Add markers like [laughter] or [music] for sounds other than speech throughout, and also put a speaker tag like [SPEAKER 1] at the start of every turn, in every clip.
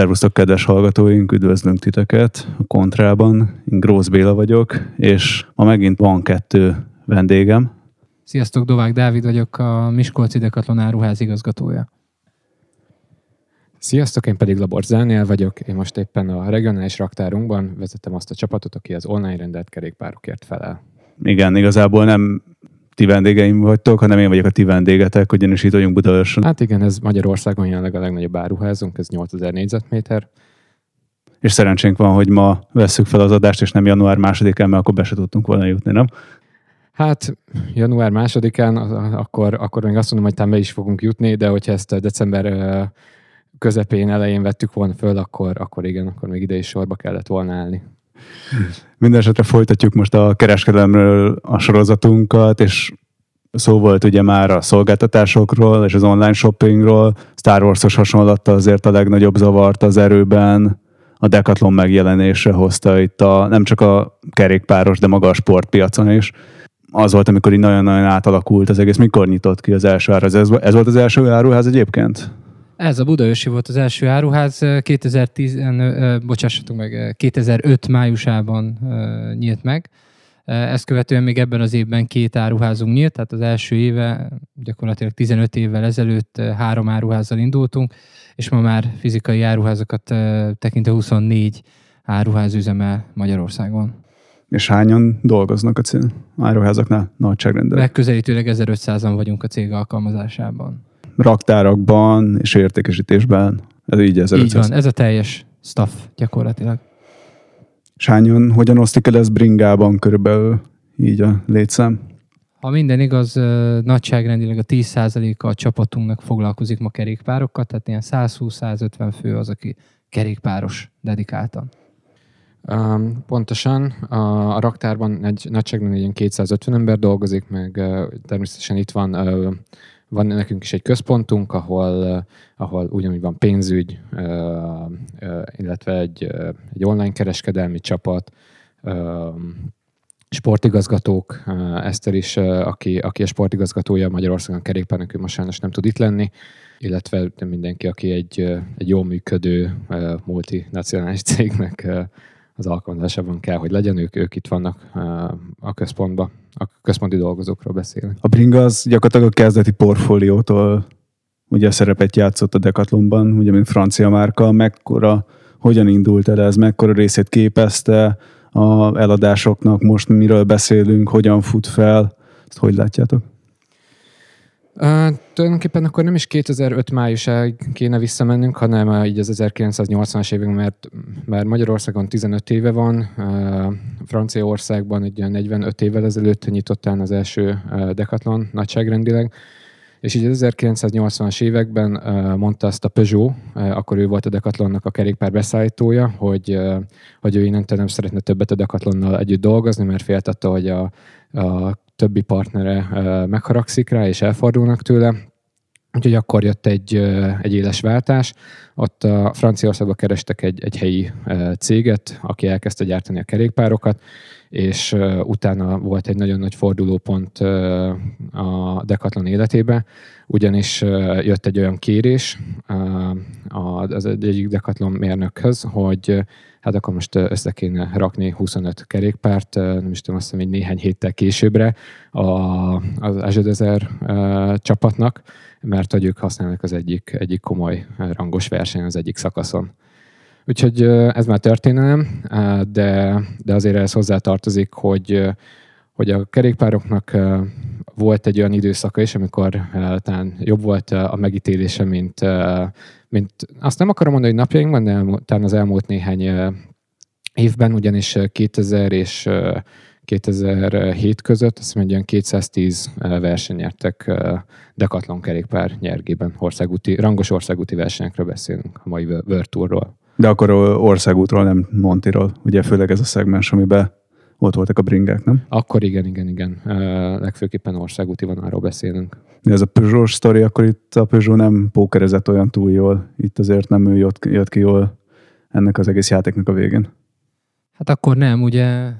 [SPEAKER 1] Szervusztok, kedves hallgatóink, üdvözlünk titeket a Kontrában. Én Grósz Béla vagyok, és ma megint van kettő vendégem.
[SPEAKER 2] Sziasztok, Dovák Dávid vagyok, a Miskolci Decathlon áruház igazgatója.
[SPEAKER 3] Sziasztok, én pedig Labor Zánél vagyok. Én most éppen a regionális raktárunkban vezetem azt a csapatot, aki az online rendelt kerékpárokért felel.
[SPEAKER 1] Igen, igazából nem ti vendégeim vagytok, hanem én vagyok a ti vendégetek, ugyanis itt vagyunk Budaörsön.
[SPEAKER 3] Hát igen, ez Magyarországon jelenleg a legnagyobb áruházunk, ez 8000 négyzetméter.
[SPEAKER 1] És szerencsénk van, hogy ma vesszük fel az adást, és nem január másodikán, mert akkor be se tudtunk volna jutni, nem?
[SPEAKER 3] Hát január másodikán, akkor, akkor még azt mondom, hogy talán be is fogunk jutni, de hogyha ezt december közepén, elején vettük volna föl, akkor, akkor igen, akkor még ide is sorba kellett volna állni.
[SPEAKER 1] Mindenesetre folytatjuk most a kereskedelemről a sorozatunkat, és szó volt ugye már a szolgáltatásokról és az online shoppingról. Star Wars-os hasonlatta azért a legnagyobb zavart az erőben. A Decathlon megjelenése hozta itt a, nem csak a kerékpáros, de maga a sportpiacon is. Az volt, amikor így nagyon-nagyon átalakult az egész. Mikor nyitott ki az első áruház? Ez, ez volt az első áruház egyébként?
[SPEAKER 2] Ez a Budaörsi volt az első áruház, 2010, bocsássatok meg, 2005 májusában nyílt meg. Ezt követően még ebben az évben két áruházunk nyílt, tehát az első éve, gyakorlatilag 15 évvel ezelőtt három áruházzal indultunk, és ma már fizikai áruházakat tekintve 24 áruház üzemel Magyarországon.
[SPEAKER 1] És hányan dolgoznak a cég áruházaknál nagyságrendben?
[SPEAKER 2] Megközelítőleg 1500-an vagyunk a cég alkalmazásában
[SPEAKER 1] raktárakban és értékesítésben. Ez így ez
[SPEAKER 2] Így van, ez a teljes staff gyakorlatilag.
[SPEAKER 1] És hányan, hogyan osztik el ez bringában körülbelül így a létszám?
[SPEAKER 2] Ha minden igaz, nagyságrendileg a 10%-a a csapatunknak foglalkozik ma kerékpárokkal, tehát ilyen 120-150 fő az, aki kerékpáros dedikáltan.
[SPEAKER 3] Um, pontosan. A, a raktárban egy nagyságrendileg 250 ember dolgozik, meg uh, természetesen itt van uh, van nekünk is egy központunk, ahol, ahol ugyanúgy van pénzügy, illetve egy, egy online kereskedelmi csapat, sportigazgatók, Eszter is, aki, aki a sportigazgatója Magyarországon kerékpárnak, ő most sajnos nem tud itt lenni, illetve mindenki, aki egy, egy jól működő multinacionális cégnek az alkalmazásában kell, hogy legyen, ők, ők itt vannak a központban, a központi dolgozókról beszélünk.
[SPEAKER 1] A Bringa az gyakorlatilag a kezdeti portfóliótól ugye szerepet játszott a Decathlonban, ugye mint francia márka, mekkora, hogyan indult el ez, mekkora részét képezte a eladásoknak, most miről beszélünk, hogyan fut fel, ezt hogy látjátok?
[SPEAKER 3] Uh, tulajdonképpen akkor nem is 2005 májusáig kéne visszamennünk, hanem így az 1980-as évek, mert már Magyarországon 15 éve van, uh, Franciaországban egy olyan 45 évvel ezelőtt nyitottán az első uh, Decathlon nagyságrendileg, és így az 1980-as években uh, mondta azt a Peugeot, uh, akkor ő volt a Decathlonnak a kerékpár beszállítója, hogy, uh, hogy ő innentől nem szeretne többet a Decathlonnal együtt dolgozni, mert féltette, hogy a, a többi partnere megharagszik rá, és elfordulnak tőle. Úgyhogy akkor jött egy, egy éles váltás. Ott a Franciaországban kerestek egy, egy helyi céget, aki elkezdte gyártani a kerékpárokat, és utána volt egy nagyon nagy fordulópont a Decathlon életébe, ugyanis jött egy olyan kérés az egyik Decathlon mérnökhöz, hogy hát akkor most össze kéne rakni 25 kerékpárt, nem is tudom, azt hiszem, egy néhány héttel későbbre a, az Azure csapatnak, mert hogy ők használnak az egyik, egyik komoly rangos verseny az egyik szakaszon. Úgyhogy ez már történelem, de, de azért ez hozzá tartozik, hogy, hogy a kerékpároknak volt egy olyan időszaka is, amikor talán jobb volt a megítélése, mint, mint azt nem akarom mondani, hogy napjainkban, de talán az elmúlt néhány évben, ugyanis 2000 és 2007 között azt mondja, olyan 210 versenyertek Decathlon kerékpár nyergében, országúti, rangos országúti versenyekről beszélünk, a mai World Tourról.
[SPEAKER 1] De akkor országútról, nem Montiról, ugye főleg ez a szegmens, amiben ott voltak a bringák, nem?
[SPEAKER 3] Akkor igen, igen, igen. legfőképpen országúti vonalról beszélünk.
[SPEAKER 1] De ez a Peugeot sztori, akkor itt a Peugeot nem pókerezett olyan túl jól. Itt azért nem ő jött, jött ki jól ennek az egész játéknak a végén.
[SPEAKER 2] Hát akkor nem, ugye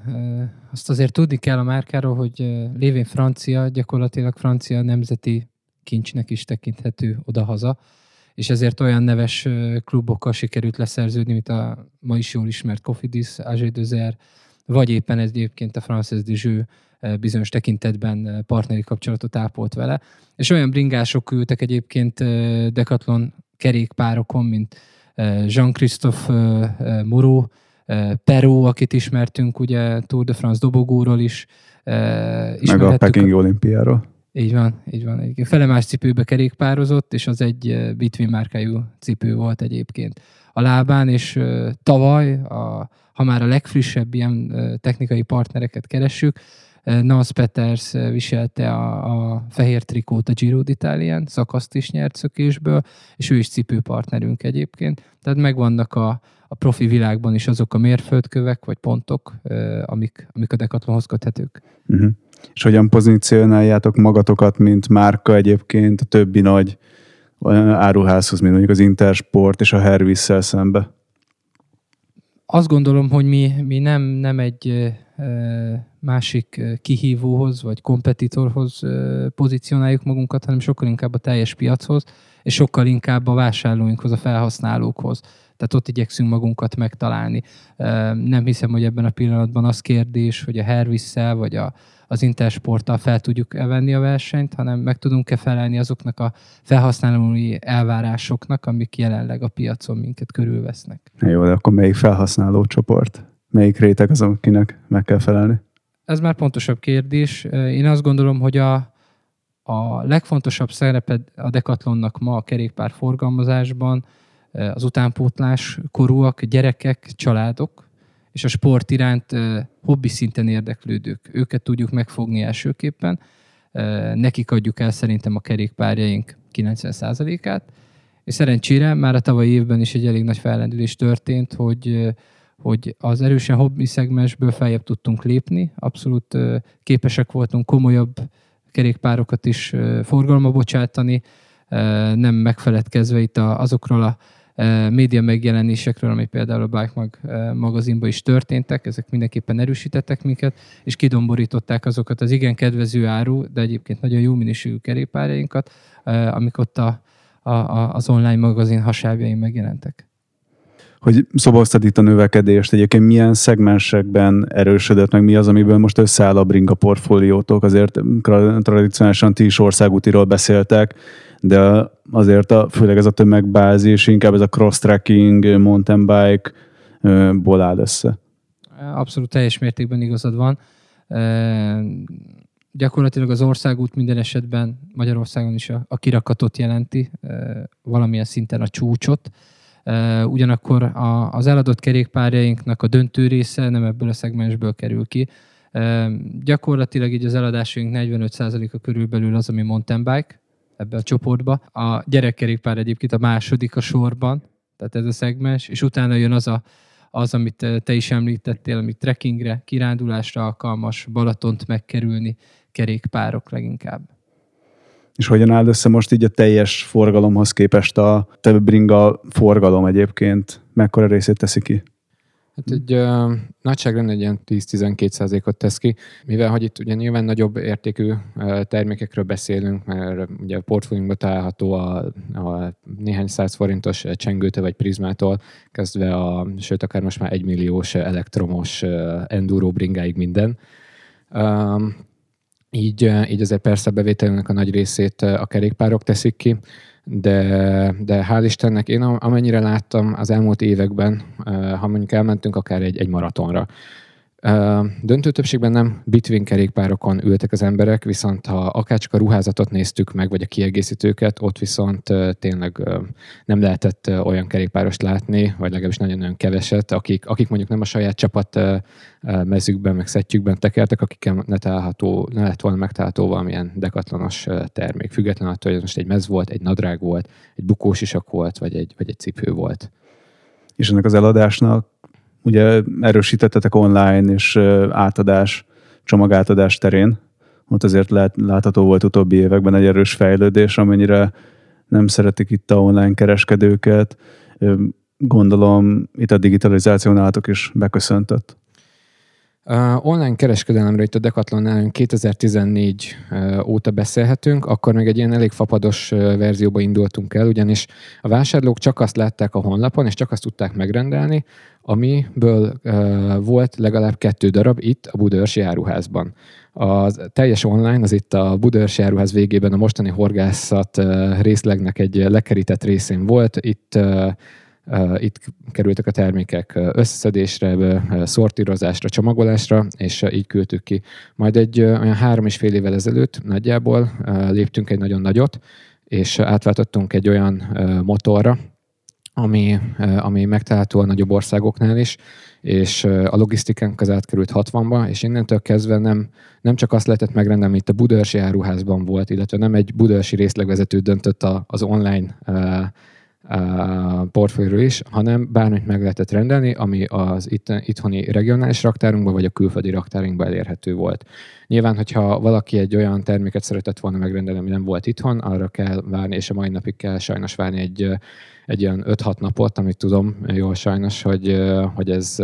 [SPEAKER 2] azt azért tudni kell a márkáról, hogy lévén francia, gyakorlatilag francia nemzeti kincsnek is tekinthető odahaza, és ezért olyan neves klubokkal sikerült leszerződni, mint a ma is jól ismert Cofidis, AG Dözer, vagy éppen ez egyébként a Frances de Jeux bizonyos tekintetben partneri kapcsolatot ápolt vele. És olyan bringások küldtek egyébként Decathlon kerékpárokon, mint Jean-Christophe Moreau, Peru, akit ismertünk, ugye Tour de France dobogóról is.
[SPEAKER 1] Meg a Peking olimpiáról.
[SPEAKER 2] Így van, így van. Egyébként felemás cipőbe kerékpározott, és az egy Bitwin márkájú cipő volt egyébként a lábán, és tavaly, a, ha már a legfrissebb ilyen technikai partnereket keressük, Nance Peters viselte a, a fehér trikót a Giro d'Italian, szakaszt is nyert szökésből, és ő is cipőpartnerünk egyébként. Tehát megvannak a, a profi világban is azok a mérföldkövek, vagy pontok, amik, amik a Decathlonhoz köthetők.
[SPEAKER 1] Uh-huh. És hogyan pozícionáljátok magatokat, mint márka egyébként a többi nagy áruházhoz, mint mondjuk az Intersport és a Hervisszel szembe?
[SPEAKER 2] Azt gondolom, hogy mi, mi nem, nem egy másik kihívóhoz vagy kompetitorhoz pozícionáljuk magunkat, hanem sokkal inkább a teljes piachoz, és sokkal inkább a vásárlóinkhoz, a felhasználókhoz. Tehát ott igyekszünk magunkat megtalálni. Nem hiszem, hogy ebben a pillanatban az kérdés, hogy a Hervisszel vagy a, az Intersporttal fel tudjuk-e venni a versenyt, hanem meg tudunk-e felelni azoknak a felhasználói elvárásoknak, amik jelenleg a piacon minket körülvesznek.
[SPEAKER 1] Jó, de akkor melyik felhasználó csoport? Melyik réteg az, akinek meg kell felelni?
[SPEAKER 2] Ez már pontosabb kérdés. Én azt gondolom, hogy a, a legfontosabb szerepe a Decathlonnak ma a kerékpár forgalmazásban az utánpótlás korúak, gyerekek, családok, és a sport iránt hobbi szinten érdeklődők. Őket tudjuk megfogni elsőképpen, nekik adjuk el szerintem a kerékpárjaink 90%-át, és szerencsére már a tavalyi évben is egy elég nagy fellendülés történt, hogy hogy az erősen hobbi szegmensből feljebb tudtunk lépni, abszolút képesek voltunk komolyabb kerékpárokat is forgalma bocsátani, nem megfeledkezve itt azokról a média megjelenésekről, ami például a Bike Mag magazinban is történtek, ezek mindenképpen erősítettek minket, és kidomborították azokat az igen kedvező áru, de egyébként nagyon jó minőségű kerékpárjainkat, amik ott a, a, az online magazin hasábjain megjelentek
[SPEAKER 1] hogy szoboztad itt a növekedést, egyébként milyen szegmensekben erősödött, meg mi az, amiből most összeáll a bringa portfóliótok, azért tradicionálisan ti is országútiról beszéltek, de azért a, főleg ez a tömegbázis, inkább ez a cross-tracking, mountain bike ból áll össze.
[SPEAKER 2] Abszolút teljes mértékben igazad van. Gyakorlatilag az országút minden esetben Magyarországon is a, a kirakatot jelenti, valamilyen szinten a csúcsot. Ugyanakkor a, az eladott kerékpárjainknak a döntő része nem ebből a szegmensből kerül ki. Gyakorlatilag így az eladásaink 45%-a körülbelül az, ami mountain bike, ebbe a csoportba. A gyerekkerékpár egyébként a második a sorban, tehát ez a szegmens, és utána jön az, a, az amit te is említettél, amit trekkingre, kirándulásra alkalmas, Balatont megkerülni, kerékpárok leginkább.
[SPEAKER 1] És hogyan áll össze most így a teljes forgalomhoz képest a bringa forgalom egyébként? Mekkora részét teszi ki?
[SPEAKER 3] Hát egy uh, nagyságrend egy ilyen 10-12 százalékot tesz ki, mivel hogy itt ugye nyilván nagyobb értékű uh, termékekről beszélünk, mert ugye a portfóliunkban található a, a néhány száz forintos csengőte vagy prizmától, kezdve a, sőt akár most már egymilliós elektromos uh, enduro bringáig minden. Uh, így, így azért persze a bevételünknek a nagy részét a kerékpárok teszik ki, de, de hál' Istennek én amennyire láttam az elmúlt években, ha mondjuk elmentünk akár egy, egy maratonra, Döntő többségben nem bitwin kerékpárokon ültek az emberek, viszont ha akárcsak a ruházatot néztük meg, vagy a kiegészítőket, ott viszont tényleg nem lehetett olyan kerékpárost látni, vagy legalábbis nagyon-nagyon keveset, akik, akik mondjuk nem a saját csapat mezükben, meg szettjükben tekertek, akik ne, található, ne lett volna megtalálható valamilyen dekatlanos termék, függetlenül attól, hogy most egy mez volt, egy nadrág volt, egy bukós isak volt, vagy egy, vagy egy cipő volt.
[SPEAKER 1] És ennek az eladásnak ugye erősítettetek online és átadás, csomagátadás terén. Ott azért lát, látható volt utóbbi években egy erős fejlődés, amennyire nem szeretik itt a online kereskedőket. Gondolom itt a digitalizáció nálatok is beköszöntött.
[SPEAKER 3] Uh, online kereskedelemről itt a Decathlonnál 2014 uh, óta beszélhetünk, akkor még egy ilyen elég fapados uh, verzióba indultunk el, ugyanis a vásárlók csak azt látták a honlapon, és csak azt tudták megrendelni, amiből uh, volt legalább kettő darab itt a Budörsi áruházban. A teljes online az itt a Budörsi áruház végében a mostani horgászat uh, részlegnek egy lekerített részén volt. Itt uh, itt kerültek a termékek összeszedésre, szortírozásra, csomagolásra, és így küldtük ki. Majd egy olyan három és fél évvel ezelőtt nagyjából léptünk egy nagyon nagyot, és átváltottunk egy olyan motorra, ami, ami megtalálható a nagyobb országoknál is, és a logisztikánk az átkerült 60-ba, és innentől kezdve nem, nem csak azt lehetett megrendelni, itt a Budörsi áruházban volt, illetve nem egy Budörsi részlegvezető döntött az online portfólióról is, hanem bármit meg lehetett rendelni, ami az itt, itthoni regionális raktárunkban vagy a külföldi raktárunkban elérhető volt. Nyilván, hogyha valaki egy olyan terméket szeretett volna megrendelni, ami nem volt itthon, arra kell várni, és a mai napig kell sajnos várni egy, egy olyan 5-6 napot, amit tudom jól sajnos, hogy, hogy ez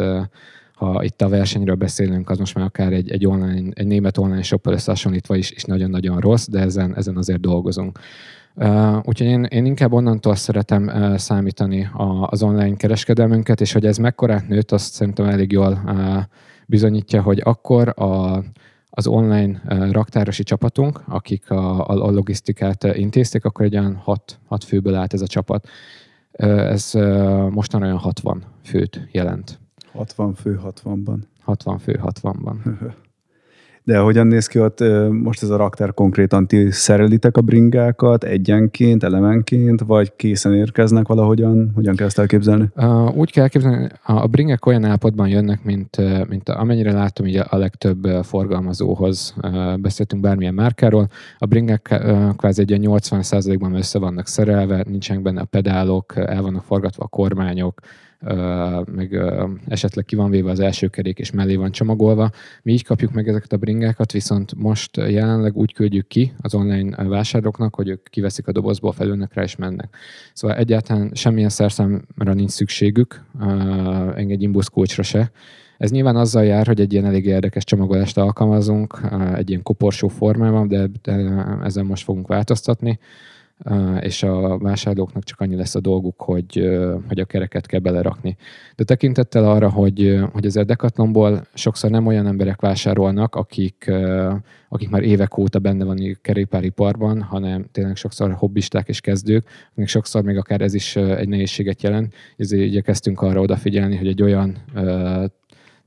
[SPEAKER 3] ha itt a versenyről beszélünk, az most már akár egy, egy, online, egy német online shoppal összehasonlítva is, is nagyon-nagyon rossz, de ezen, ezen azért dolgozunk. Uh, úgyhogy én, én inkább onnantól szeretem uh, számítani a, az online kereskedelmünket, és hogy ez mekkorát nőtt, azt szerintem elég jól uh, bizonyítja, hogy akkor a, az online raktárosi csapatunk, akik a, a, a logisztikát intézték, akkor egy olyan hat, hat főből állt ez a csapat. Ez mostan olyan 60 főt jelent.
[SPEAKER 1] 60 fő 60-ban.
[SPEAKER 3] 60 fő 60-ban. [laughs]
[SPEAKER 1] De hogyan néz ki ott most ez a raktár konkrétan? Ti szerelitek a bringákat egyenként, elemenként, vagy készen érkeznek valahogyan? Hogyan kell ezt elképzelni?
[SPEAKER 3] Úgy kell elképzelni, a bringák olyan állapotban jönnek, mint, mint amennyire látom, így a legtöbb forgalmazóhoz beszéltünk bármilyen márkáról. A bringák kvázi egy 80%-ban össze vannak szerelve, nincsenek benne a pedálok, el vannak forgatva a kormányok, meg esetleg ki van véve az első kerék, és mellé van csomagolva. Mi így kapjuk meg ezeket a bringákat, viszont most jelenleg úgy küldjük ki az online vásároknak, hogy ők kiveszik a dobozból, felülnek rá és mennek. Szóval egyáltalán semmilyen szerszámra nincs szükségük, engedj imbusz kulcsra se. Ez nyilván azzal jár, hogy egy ilyen elég érdekes csomagolást alkalmazunk, egy ilyen koporsó formában, de, de ezen most fogunk változtatni és a vásárlóknak csak annyi lesz a dolguk, hogy, hogy a kereket kell belerakni. De tekintettel arra, hogy, hogy az Decathlonból sokszor nem olyan emberek vásárolnak, akik, akik már évek óta benne van a kerékpáriparban, hanem tényleg sokszor hobbisták és kezdők, még sokszor még akár ez is egy nehézséget jelent, ezért igyekeztünk arra odafigyelni, hogy egy olyan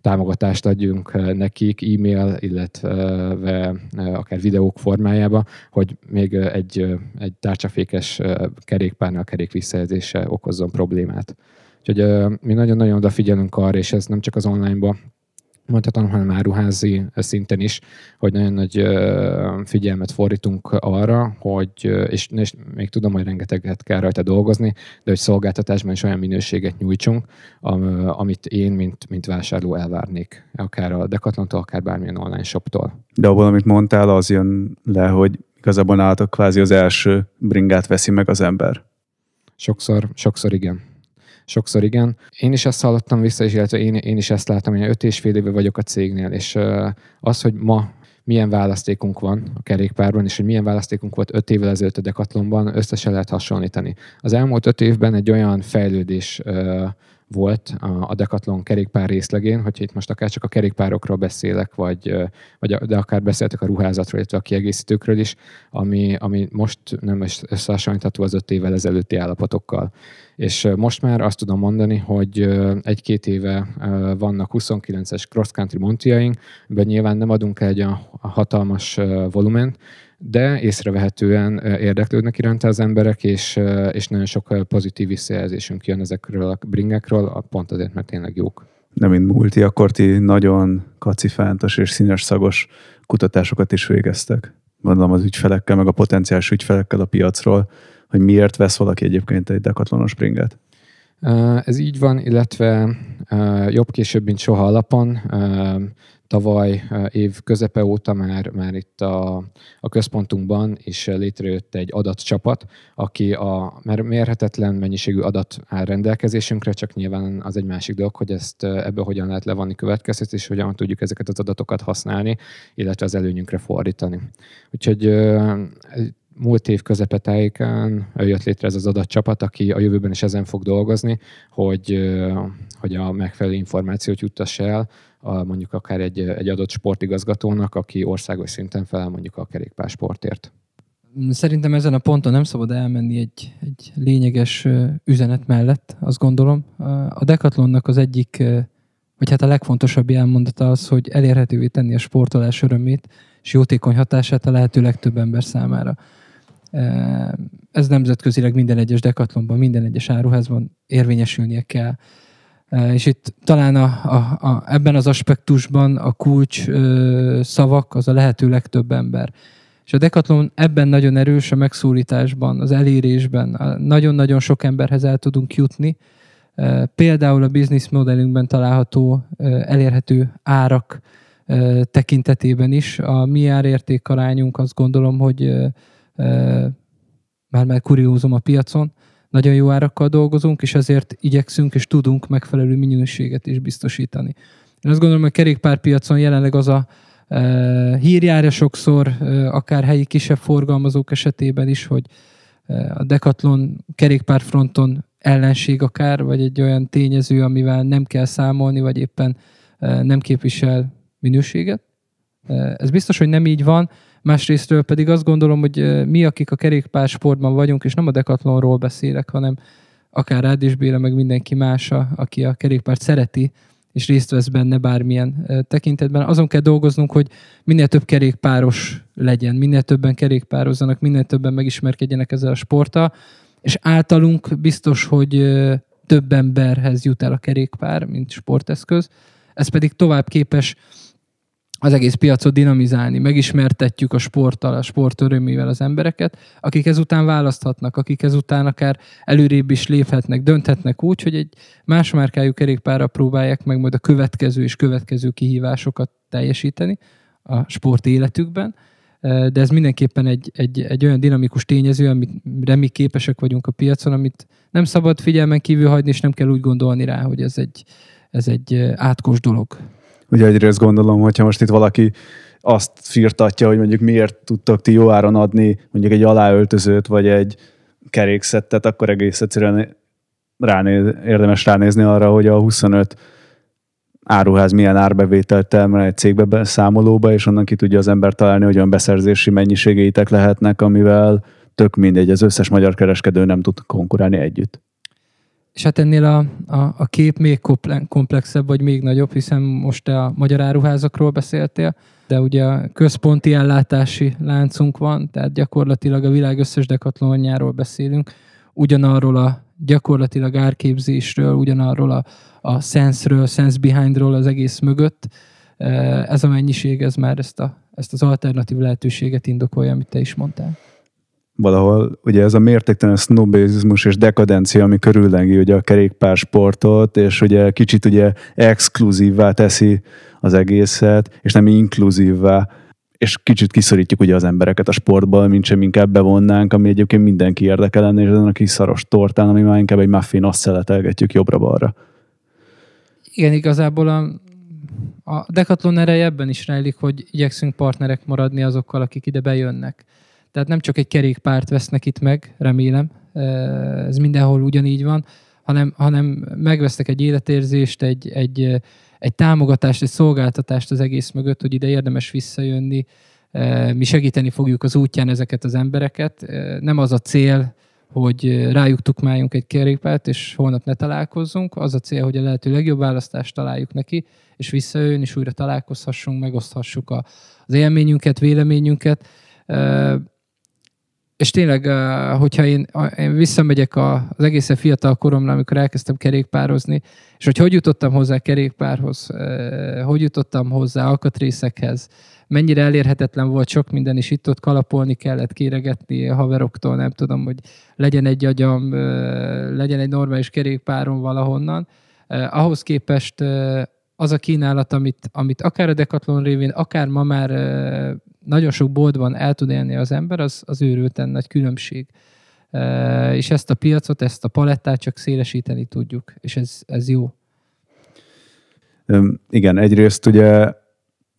[SPEAKER 3] támogatást adjunk eh, nekik e-mail, illetve eh, akár videók formájába, hogy még eh, egy, egy tárcsafékes kerékpárnál kerék visszajelzése okozzon problémát. Úgyhogy mi nagyon-nagyon odafigyelünk arra, és ez nem csak az online-ba mondhatom, hanem áruházi szinten is, hogy nagyon nagy figyelmet fordítunk arra, hogy, és, és még tudom, hogy rengeteget kell rajta dolgozni, de hogy szolgáltatásban is olyan minőséget nyújtsunk, amit én, mint, mint vásárló elvárnék, akár a Decathlontól, akár bármilyen online shoptól.
[SPEAKER 1] De abból, amit mondtál, az jön le, hogy igazából nálatok kvázi az első bringát veszi meg az ember.
[SPEAKER 3] Sokszor, sokszor igen. Sokszor igen. Én is ezt hallottam vissza, és illetve én, én is ezt látom, hogy öt és fél éve vagyok a cégnél, és az, hogy ma milyen választékunk van a kerékpárban, és hogy milyen választékunk volt öt évvel ezelőtt a Decathlonban, összesen lehet hasonlítani. Az elmúlt öt évben egy olyan fejlődés volt a Decathlon kerékpár részlegén, hogyha itt most akár csak a kerékpárokról beszélek, vagy, vagy de akár beszéltek a ruházatról, illetve a kiegészítőkről is, ami, ami most nem összehasonlítható az öt évvel ezelőtti állapotokkal. És most már azt tudom mondani, hogy egy-két éve vannak 29-es cross-country montiaink, amiben nyilván nem adunk egy olyan hatalmas volument, de észrevehetően érdeklődnek iránta az emberek, és, és nagyon sok pozitív visszajelzésünk jön ezekről a bringekről, pont azért, mert tényleg jók.
[SPEAKER 1] Nem mint multi, akkor ti nagyon kacifántos és színes szagos kutatásokat is végeztek. Gondolom az ügyfelekkel, meg a potenciális ügyfelekkel a piacról, hogy miért vesz valaki egyébként egy dekatlonos bringet?
[SPEAKER 3] Ez így van, illetve jobb később, mint soha alapon. Tavaly év közepe óta már, már itt a, a központunkban is létrejött egy adatcsapat, aki a mérhetetlen mennyiségű adat áll rendelkezésünkre, csak nyilván az egy másik dolog, hogy ezt ebből hogyan lehet levonni következtetés, és hogyan tudjuk ezeket az adatokat használni, illetve az előnyünkre fordítani. Úgyhogy múlt év közepetájékán jött létre ez az adatcsapat, aki a jövőben is ezen fog dolgozni, hogy, hogy a megfelelő információt juttassa el a, mondjuk akár egy, egy adott sportigazgatónak, aki országos szinten felel mondjuk a kerékpársportért.
[SPEAKER 2] Szerintem ezen a ponton nem szabad elmenni egy, egy lényeges üzenet mellett, azt gondolom. A Decathlonnak az egyik, vagy hát a legfontosabb elmondata az, hogy elérhetővé tenni a sportolás örömét és jótékony hatását a lehető legtöbb ember számára. Ez nemzetközileg minden egyes dekatlonban, minden egyes áruházban érvényesülnie kell. És itt talán a, a, a, ebben az aspektusban a kulcs ö, szavak az a lehető legtöbb ember. És a Decathlon ebben nagyon erős a megszólításban, az elérésben. Nagyon-nagyon sok emberhez el tudunk jutni. Például a business modellünkben található elérhető árak tekintetében is. A mi árértékarányunk azt gondolom, hogy már már kuriózom a piacon, nagyon jó árakkal dolgozunk, és ezért igyekszünk és tudunk megfelelő minőséget is biztosítani. Én azt gondolom, hogy a kerékpárpiacon jelenleg az a e, hírjára sokszor, e, akár helyi kisebb forgalmazók esetében is, hogy e, a Decathlon kerékpárfronton ellenség akár, vagy egy olyan tényező, amivel nem kell számolni, vagy éppen e, nem képvisel minőséget. E, ez biztos, hogy nem így van, Másrésztről pedig azt gondolom, hogy mi, akik a kerékpársportban vagyunk, és nem a Decathlonról beszélek, hanem akár Rád is Béla, meg mindenki más, aki a kerékpárt szereti, és részt vesz benne bármilyen tekintetben. Azon kell dolgoznunk, hogy minél több kerékpáros legyen, minél többen kerékpározzanak, minél többen megismerkedjenek ezzel a sporttal, és általunk biztos, hogy több emberhez jut el a kerékpár, mint sporteszköz. Ez pedig tovább képes az egész piacot dinamizálni, megismertetjük a sporttal, a sport örömével az embereket, akik ezután választhatnak, akik ezután akár előrébb is léphetnek, dönthetnek úgy, hogy egy más márkájú kerékpára próbálják meg majd a következő és következő kihívásokat teljesíteni a sport életükben, de ez mindenképpen egy, egy, egy olyan dinamikus tényező, amire mi képesek vagyunk a piacon, amit nem szabad figyelmen kívül hagyni, és nem kell úgy gondolni rá, hogy ez egy, ez egy átkos dolog.
[SPEAKER 1] Ugye egyrészt gondolom, hogyha most itt valaki azt firtatja, hogy mondjuk miért tudtok ti jó áron adni mondjuk egy aláöltözőt, vagy egy kerékszettet, akkor egész egyszerűen ránéz, érdemes ránézni arra, hogy a 25 áruház milyen árbevételt termel egy cégbe számolóba, és onnan ki tudja az ember találni, hogy olyan beszerzési mennyiségeitek lehetnek, amivel tök mindegy, az összes magyar kereskedő nem tud konkurálni együtt.
[SPEAKER 2] És hát ennél a, a, a kép még komplexebb, vagy még nagyobb, hiszen most te a magyar áruházakról beszéltél, de ugye a központi ellátási láncunk van, tehát gyakorlatilag a világ összes dekatlonjáról beszélünk, ugyanarról a gyakorlatilag árképzésről, ugyanarról a, a sense-ről, sense behindról az egész mögött. Ez a mennyiség, ez már ezt, a, ezt az alternatív lehetőséget indokolja, amit te is mondtál
[SPEAKER 1] valahol ugye ez a mértéktelen sznobizmus és dekadencia, ami körüllengi ugye a kerékpársportot, és ugye kicsit ugye exkluzívvá teszi az egészet, és nem inkluzívvá, és kicsit kiszorítjuk ugye az embereket a sportból, mint sem inkább bevonnánk, ami egyébként mindenki érdekel lenne, és ezen a kis szaros tortán, ami már inkább egy muffin, azt szeletelgetjük jobbra-balra.
[SPEAKER 2] Igen, igazából a, a Decathlon ereje ebben is rejlik, hogy igyekszünk partnerek maradni azokkal, akik ide bejönnek. Tehát nem csak egy kerékpárt vesznek itt meg, remélem, ez mindenhol ugyanígy van, hanem, hanem megvesznek egy életérzést, egy, egy, egy támogatást, egy szolgáltatást az egész mögött, hogy ide érdemes visszajönni. Mi segíteni fogjuk az útján ezeket az embereket. Nem az a cél, hogy rájuk tukmáljunk egy kerékpárt, és holnap ne találkozzunk. Az a cél, hogy a lehető legjobb választást találjuk neki, és visszajön, és újra találkozhassunk, megoszthassuk a, az élményünket, véleményünket és tényleg, hogyha én, én visszamegyek az egészen fiatal koromra, amikor elkezdtem kerékpározni, és hogy hogy jutottam hozzá kerékpárhoz, hogy jutottam hozzá alkatrészekhez, mennyire elérhetetlen volt sok minden, és itt-ott kalapolni kellett, kéregetni haveroktól, nem tudom, hogy legyen egy agyam, legyen egy normális kerékpárom valahonnan. Ahhoz képest az a kínálat, amit, amit akár a Decathlon révén, akár ma már nagyon sok boltban el tud élni az ember, az, az őrülten nagy különbség. És ezt a piacot, ezt a palettát csak szélesíteni tudjuk, és ez, ez jó.
[SPEAKER 1] Igen, egyrészt ugye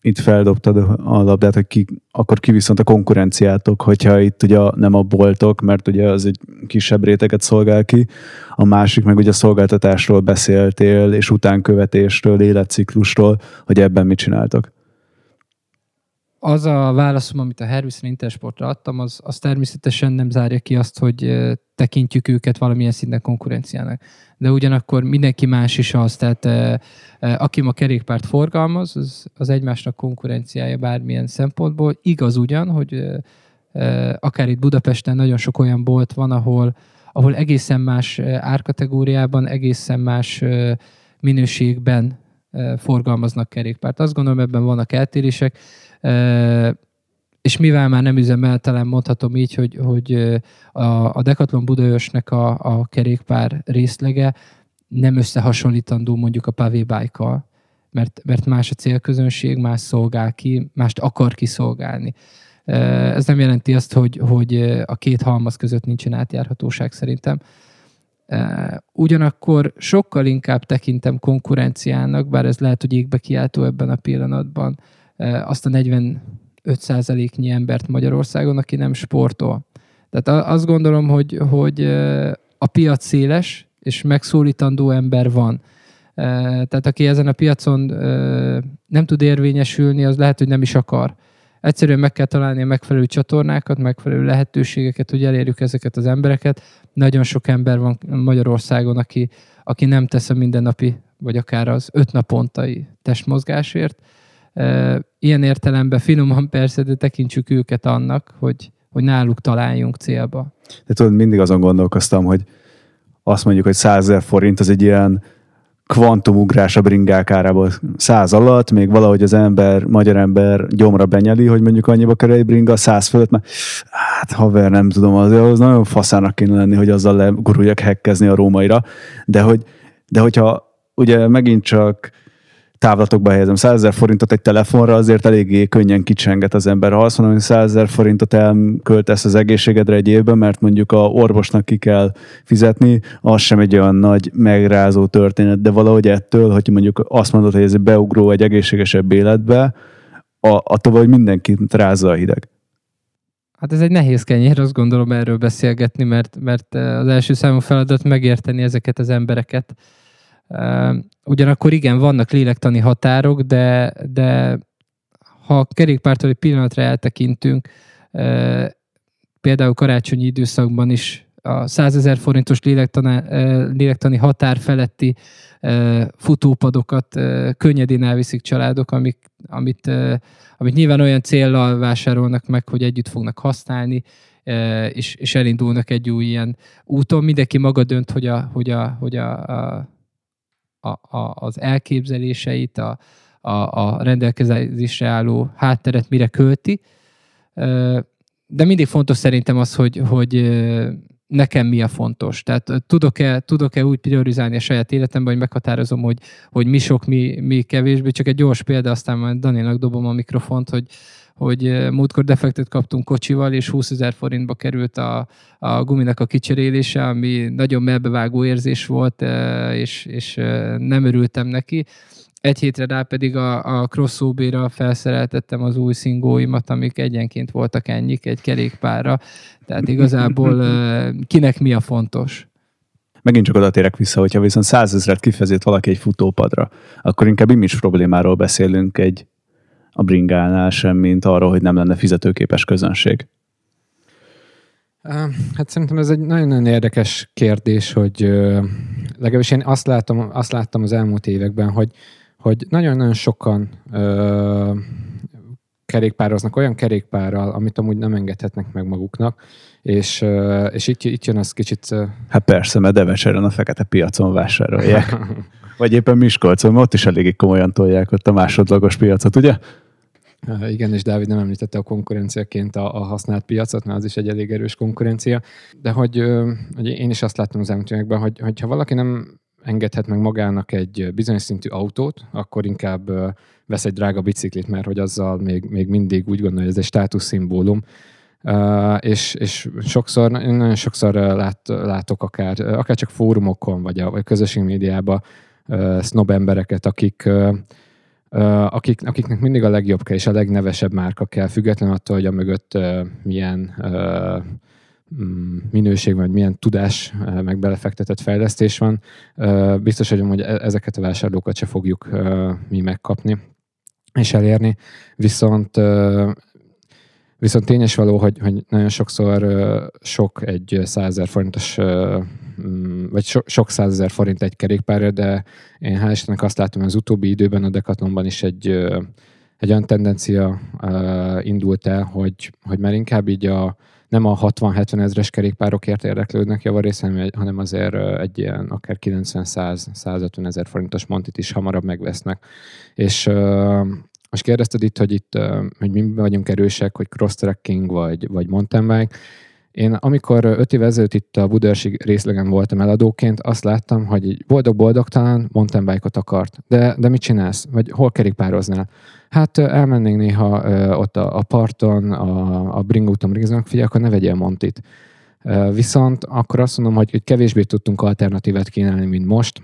[SPEAKER 1] itt feldobtad a labdát, hogy ki, akkor ki viszont a konkurenciátok, hogyha itt ugye nem a boltok, mert ugye az egy kisebb réteget szolgál ki, a másik meg ugye a szolgáltatásról beszéltél, és utánkövetésről, életciklusról, hogy ebben mit csináltok
[SPEAKER 2] az a válaszom, amit a Hervisen Intersportra adtam, az, az természetesen nem zárja ki azt, hogy tekintjük őket valamilyen szinten konkurenciának. De ugyanakkor mindenki más is az, tehát aki ma kerékpárt forgalmaz, az, az egymásnak konkurenciája bármilyen szempontból. Igaz ugyan, hogy akár itt Budapesten nagyon sok olyan bolt van, ahol, ahol egészen más árkategóriában, egészen más minőségben forgalmaznak kerékpárt. Azt gondolom, ebben vannak eltérések és mivel már nem üzemel, talán mondhatom így, hogy, hogy a, a Decathlon Budaörsnek a, a kerékpár részlege nem összehasonlítandó mondjuk a pavé bike mert, mert más a célközönség, más szolgál ki, mást akar kiszolgálni. Ez nem jelenti azt, hogy, hogy a két halmaz között nincsen átjárhatóság szerintem. Ugyanakkor sokkal inkább tekintem konkurenciának, bár ez lehet, hogy égbe kiáltó ebben a pillanatban, azt a 45 százaléknyi embert Magyarországon, aki nem sportol. Tehát azt gondolom, hogy, hogy a piac széles, és megszólítandó ember van. Tehát aki ezen a piacon nem tud érvényesülni, az lehet, hogy nem is akar. Egyszerűen meg kell találni a megfelelő csatornákat, megfelelő lehetőségeket, hogy elérjük ezeket az embereket. Nagyon sok ember van Magyarországon, aki, aki nem tesz a mindennapi, vagy akár az öt napontai testmozgásért Ilyen értelemben finoman persze, de tekintsük őket annak, hogy, hogy náluk találjunk célba.
[SPEAKER 1] De tudod, mindig azon gondolkoztam, hogy azt mondjuk, hogy 100 ezer forint az egy ilyen kvantumugrás a bringák árából száz alatt, még valahogy az ember, magyar ember gyomra benyeli, hogy mondjuk annyiba kerül egy bringa, száz fölött, mert hát haver, nem tudom, az, az nagyon faszának kéne lenni, hogy azzal leguruljak hekkezni a rómaira, de hogy de hogyha ugye megint csak távlatokba helyezem. 100 ezer forintot egy telefonra azért eléggé könnyen kicsenget az ember. Ha azt mondom, hogy 100 ezer forintot elköltesz az egészségedre egy évben, mert mondjuk a orvosnak ki kell fizetni, az sem egy olyan nagy megrázó történet, de valahogy ettől, hogy mondjuk azt mondod, hogy ez beugró egy egészségesebb életbe, a, attól, hogy mindenkit rázza a hideg.
[SPEAKER 2] Hát ez egy nehéz kenyér, azt gondolom erről beszélgetni, mert, mert az első számú feladat megérteni ezeket az embereket, Ugyanakkor igen, vannak lélektani határok, de, de ha a kerékpártól egy pillanatra eltekintünk, például karácsonyi időszakban is a 100 ezer forintos lélektani, lélektani határ feletti futópadokat könnyedén elviszik családok, amik, amit, amit nyilván olyan céllal vásárolnak meg, hogy együtt fognak használni, és, és elindulnak egy új ilyen úton. Mindenki maga dönt, hogy a, hogy a, hogy a, a a, az elképzeléseit, a, a, a rendelkezésre álló hátteret mire költi. De mindig fontos szerintem az, hogy, hogy nekem mi a fontos. Tehát tudok-e, tudok-e úgy priorizálni a saját életemben, hogy meghatározom, hogy, hogy mi sok, mi, mi kevésbé. Csak egy gyors példa, aztán majd Danielnak dobom a mikrofont, hogy, hogy múltkor defektet kaptunk kocsival, és 20 ezer forintba került a, a guminak a kicserélése, ami nagyon melbevágó érzés volt, és, és nem örültem neki. Egy hétre rá pedig a, a crossover felszereltettem az új szingóimat, amik egyenként voltak ennyik egy kerékpárra. Tehát igazából kinek mi a fontos?
[SPEAKER 1] Megint csak oda térek vissza, hogyha viszont százezret kifezít valaki egy futópadra, akkor inkább image problémáról beszélünk egy a bringánál sem, mint arról, hogy nem lenne fizetőképes közönség.
[SPEAKER 3] Hát szerintem ez egy nagyon-nagyon érdekes kérdés, hogy legalábbis én azt látom, azt láttam az elmúlt években, hogy, hogy nagyon-nagyon sokan kerékpároznak olyan kerékpárral, amit amúgy nem engedhetnek meg maguknak, és, és itt, itt jön az kicsit...
[SPEAKER 1] Hát persze, mert Devecseren a fekete piacon vásárolják. [laughs] Vagy éppen Miskolcon, ott is eléggé komolyan tolják ott a másodlagos piacot, ugye?
[SPEAKER 3] Igen, és Dávid nem említette a konkurenciaként a, a használt piacot, mert az is egy elég erős konkurencia. De hogy, hogy én is azt láttam az elmúlt hogy, hogy ha valaki nem engedhet meg magának egy bizonyos szintű autót, akkor inkább vesz egy drága biciklit, mert hogy azzal még, még mindig úgy gondolja, hogy ez egy státuszszimbólum. Uh, és, és sokszor, nagyon sokszor lát, látok akár, akár csak fórumokon, vagy a, vagy közösségi médiában uh, snob embereket, akik uh, akik, akiknek mindig a legjobb kell és a legnevesebb márka kell, független attól, hogy a mögött milyen mm, minőség vagy milyen tudás, meg belefektetett fejlesztés van. Biztos vagyok, hogy e-, ezeket a vásárlókat se fogjuk mi megkapni és elérni, viszont Viszont tényes való, hogy, hogy nagyon sokszor sok egy százezer forintos vagy so, sok százezer forint egy kerékpárra, de én hál' Istennek azt látom, hogy az utóbbi időben a Decathlonban is egy, egy olyan tendencia indult el, hogy, hogy már inkább így a, nem a 60-70 ezres kerékpárokért érdeklődnek javarészt, hanem azért egy ilyen akár 90-100-150 ezer forintos montit is hamarabb megvesznek. És most kérdezted itt, hogy itt, hogy mi vagyunk erősek, hogy cross-tracking vagy, vagy mountain bike. Én amikor öt évvel ezelőtt itt a Budaörsi részlegen voltam eladóként, azt láttam, hogy boldog-boldogtalan mountain bike-ot akart. De, de mit csinálsz? Vagy hol kerékpároznál? Hát elmennénk néha ott a, a parton, a, a bringúton bringzónak, figyelj, akkor ne vegyél Montit. Viszont akkor azt mondom, hogy, hogy kevésbé tudtunk alternatívát kínálni, mint most.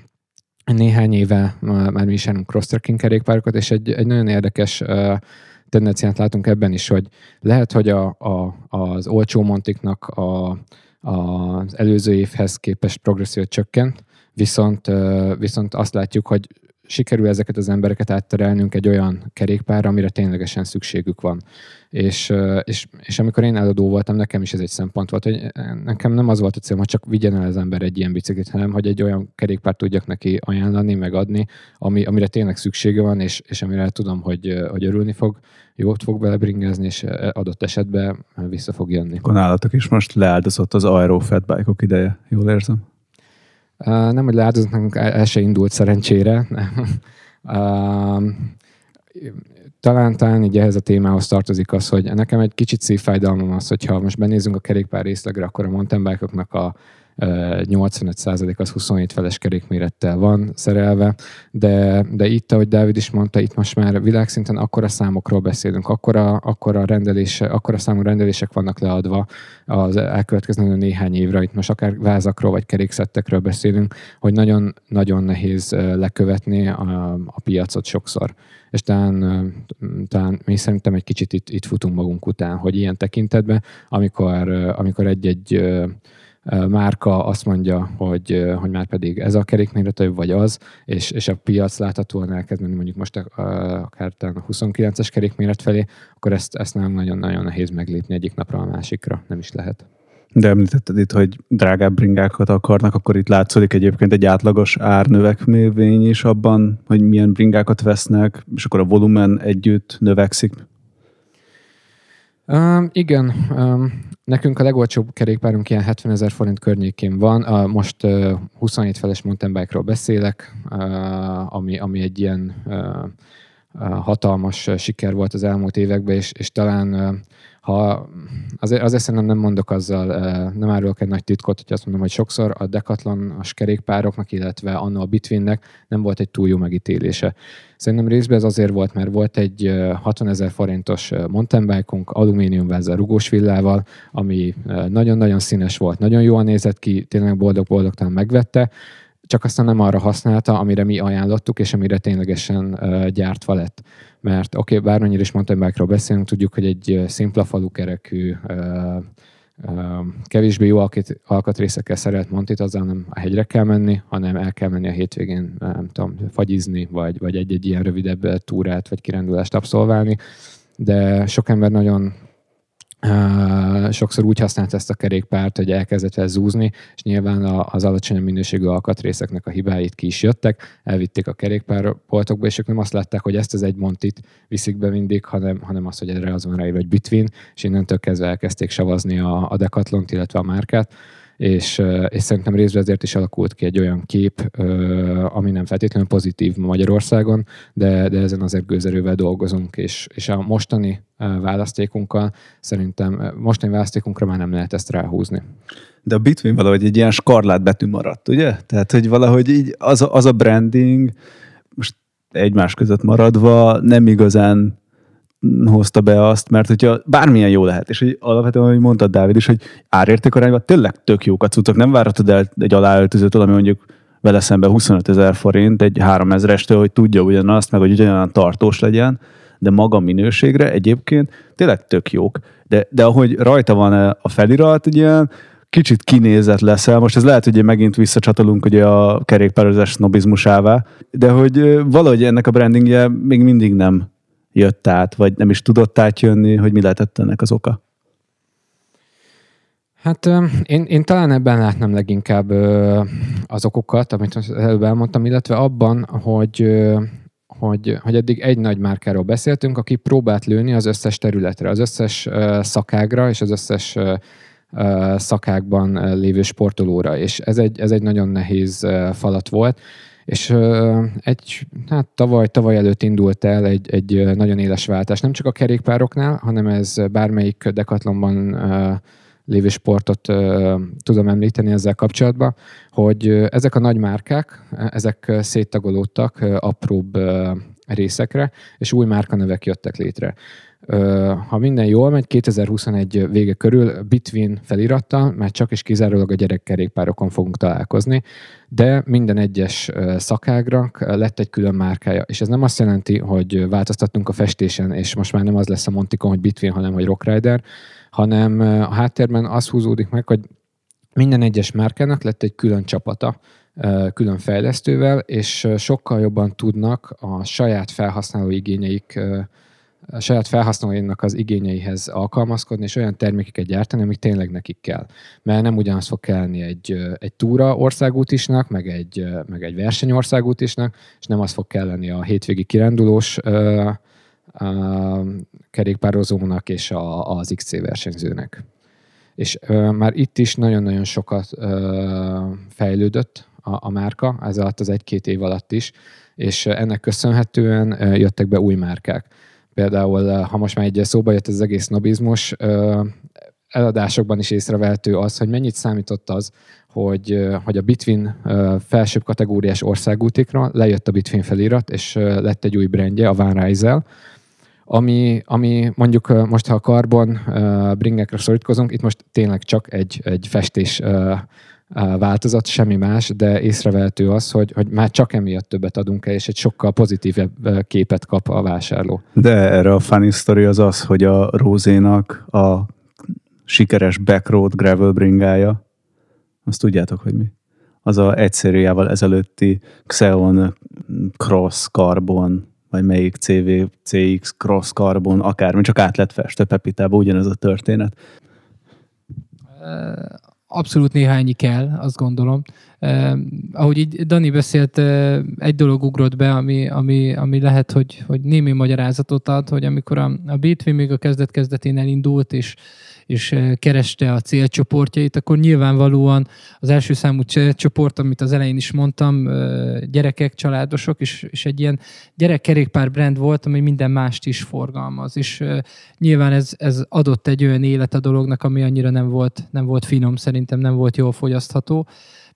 [SPEAKER 3] Néhány éve már mi is cross-tracking kerékpárokat, és egy, egy nagyon érdekes tendenciát látunk ebben is, hogy lehet, hogy a, a, az olcsó montiknak a, a, az előző évhez képest progresszió csökkent, viszont, viszont azt látjuk, hogy sikerül ezeket az embereket átterelnünk egy olyan kerékpárra, amire ténylegesen szükségük van. És, és, és amikor én eladó voltam, nekem is ez egy szempont volt, hogy nekem nem az volt a célom, hogy csak vigyen el az ember egy ilyen biciklit, hanem hogy egy olyan kerékpárt tudjak neki ajánlani, megadni, ami, amire tényleg szüksége van, és, és amire tudom, hogy, hogy örülni fog, jót fog belebringázni, és adott esetben vissza fog jönni.
[SPEAKER 1] Akkor nálatok is most leáldozott az Aero Fatbike-ok ideje, jól érzem?
[SPEAKER 3] Nem, hogy leáldozott, nekünk el se indult szerencsére. [laughs] talán, talán így ehhez a témához tartozik az, hogy nekem egy kicsit szívfájdalmam az, hogyha most benézünk a kerékpár részlegre, akkor a mountain bike a 85% az 27 feles kerékmérettel van szerelve, de, de itt, ahogy Dávid is mondta, itt most már világszinten akkora számokról beszélünk, akkora, akkora, rendelése, akkora számú rendelések vannak leadva az elkövetkező néhány évre, itt most akár vázakról vagy kerékszettekről beszélünk, hogy nagyon-nagyon nehéz lekövetni a, a piacot sokszor. És talán, talán mi szerintem egy kicsit itt, itt futunk magunk után, hogy ilyen tekintetben, amikor, amikor egy-egy márka azt mondja, hogy, hogy már pedig ez a kerékméretű, vagy az, és, és a piac láthatóan elkezd menni mondjuk most akár a 29-es kerékméret felé, akkor ezt, ezt nem nagyon-nagyon nehéz meglépni egyik napra a másikra, nem is lehet.
[SPEAKER 1] De említetted itt, hogy drágább bringákat akarnak, akkor itt látszódik egyébként egy átlagos árnövekmévény is abban, hogy milyen bringákat vesznek, és akkor a volumen együtt növekszik.
[SPEAKER 3] Um, igen, um, nekünk a legolcsóbb kerékpárunk ilyen 70 ezer forint környékén van. Uh, most uh, 27 feles mountain bike-ról beszélek, uh, ami, ami egy ilyen uh, hatalmas siker volt az elmúlt években, és, és talán ha azért, azért szerintem nem mondok azzal, nem árulok egy nagy titkot, hogy azt mondom, hogy sokszor a Decathlon-os kerékpároknak, illetve anna a Bitwinnek nem volt egy túl jó megítélése. Szerintem részben ez azért volt, mert volt egy 60 ezer forintos mountain bike-unk alumíniumvázzal, rugós villával, ami nagyon-nagyon színes volt, nagyon jól nézett ki, tényleg boldog-boldogtalan megvette, csak aztán nem arra használta, amire mi ajánlottuk, és amire ténylegesen gyártva lett. Mert oké, okay, bármennyire is mountain bike-ról beszélünk, tudjuk, hogy egy szimpla falukerekű, kevésbé jó alkatrészekkel szerelt montit, azzal nem a hegyre kell menni, hanem el kell menni a hétvégén, nem tudom, fagyizni, vagy, vagy egy-egy ilyen rövidebb túrát, vagy kirándulást abszolválni. De sok ember nagyon sokszor úgy használt ezt a kerékpárt, hogy elkezdett el zúzni, és nyilván az alacsony minőségű alkatrészeknek a hibáit ki is jöttek, elvitték a kerékpárboltokba, és ők nem azt látták, hogy ezt az egy montit viszik be mindig, hanem, hanem azt, hogy erre az van ráírva, hogy Bitwin, és innentől kezdve elkezdték savazni a, a Decathlon-t, illetve a márkát, és, és szerintem részben ezért is alakult ki egy olyan kép, ami nem feltétlenül pozitív Magyarországon, de, de ezen azért gőzerővel dolgozunk, és, és a mostani választékunkkal szerintem mostani választékunkra már nem lehet ezt ráhúzni.
[SPEAKER 1] De a Bitwin valahogy egy ilyen skarlát betű maradt, ugye? Tehát, hogy valahogy így az a, az a branding, most egymás között maradva nem igazán hozta be azt, mert hogyha bármilyen jó lehet, és hogy alapvetően, ahogy mondtad Dávid is, hogy árérték arányban tényleg tök jók a cuccok, nem várhatod el egy aláöltözőtől, ami mondjuk vele szemben 25 ezer forint egy 3000-estől, hogy tudja ugyanazt, meg hogy ugyanolyan tartós legyen, de maga minőségre egyébként tényleg tök jók. De, de ahogy rajta van a felirat, ugye kicsit kinézett leszel. Most ez lehet, hogy megint visszacsatolunk ugye a kerékpározás sznobizmusává, de hogy valahogy ennek a brandingje még mindig nem jött át, vagy nem is tudott átjönni, hogy mi lehetett ennek az oka?
[SPEAKER 3] Hát én, én talán ebben látnám leginkább az okokat, amit előbb elmondtam, illetve abban, hogy, hogy, hogy eddig egy nagy márkáról beszéltünk, aki próbált lőni az összes területre, az összes szakágra és az összes szakákban lévő sportolóra, és ez egy, ez egy nagyon nehéz falat volt, és egy, hát tavaly, tavaly előtt indult el egy, egy nagyon éles váltás, nem csak a kerékpároknál, hanem ez bármelyik dekatlonban lévő sportot tudom említeni ezzel kapcsolatban, hogy ezek a nagy márkák, ezek széttagolódtak apróbb részekre, és új márkanevek jöttek létre ha minden jól megy, 2021 vége körül Bitwin felirattal, mert csak és kizárólag a gyerekkerékpárokon fogunk találkozni, de minden egyes szakágra lett egy külön márkája. És ez nem azt jelenti, hogy változtattunk a festésen, és most már nem az lesz a Montikon, hogy Bitwin, hanem hogy Rockrider, hanem a háttérben az húzódik meg, hogy minden egyes márkának lett egy külön csapata, külön fejlesztővel, és sokkal jobban tudnak a saját felhasználó igényeik a saját felhasználóinak az igényeihez alkalmazkodni, és olyan termékeket gyártani, amik tényleg nekik kell. Mert nem ugyanaz fog kelleni egy, egy túra országútisnak, meg egy, meg egy versenyországútisnak, és nem az fog kelleni a hétvégi kirándulós ö, ö, kerékpározónak és a, az XC versenyzőnek. És ö, már itt is nagyon-nagyon sokat ö, fejlődött a, a márka, ez alatt az egy-két év alatt is, és ennek köszönhetően jöttek be új márkák. Például, eh, ha most már egy szóba jött az egész nobizmus, eh, eladásokban is észrevehető az, hogy mennyit számított az, hogy, eh, hogy a Bitwin felsőbb kategóriás országútikra lejött a Bitwin felirat, és lett egy új brandje, a Van Rysel, ami, ami mondjuk most, ha a karbon bringekre szorítkozunk, itt most tényleg csak egy, egy festés változat, semmi más, de észrevehető az, hogy, hogy már csak emiatt többet adunk el, és egy sokkal pozitívebb képet kap a vásárló.
[SPEAKER 1] De erre a funny story az az, hogy a Rózénak a sikeres backroad gravel bringája, azt tudjátok, hogy mi? Az a egyszerűjával ezelőtti Xeon Cross Carbon, vagy melyik CV, CX Cross Carbon, akármi, csak át lett festve Pepitába, ugyanez a történet
[SPEAKER 2] abszolút néhányi kell, azt gondolom. Eh, ahogy így Dani beszélt, eh, egy dolog ugrott be, ami, ami, ami lehet, hogy, hogy némi magyarázatot ad, hogy amikor a, a Bitwin még a kezdet-kezdetén elindult, és és eh, kereste a célcsoportjait, akkor nyilvánvalóan az első számú célcsoport, amit az elején is mondtam, eh, gyerekek, családosok, és, és egy ilyen gyerekkerékpár brand volt, ami minden mást is forgalmaz, és eh, nyilván ez, ez adott egy olyan élet a dolognak, ami annyira nem volt, nem volt finom, szerintem nem volt jól fogyasztható.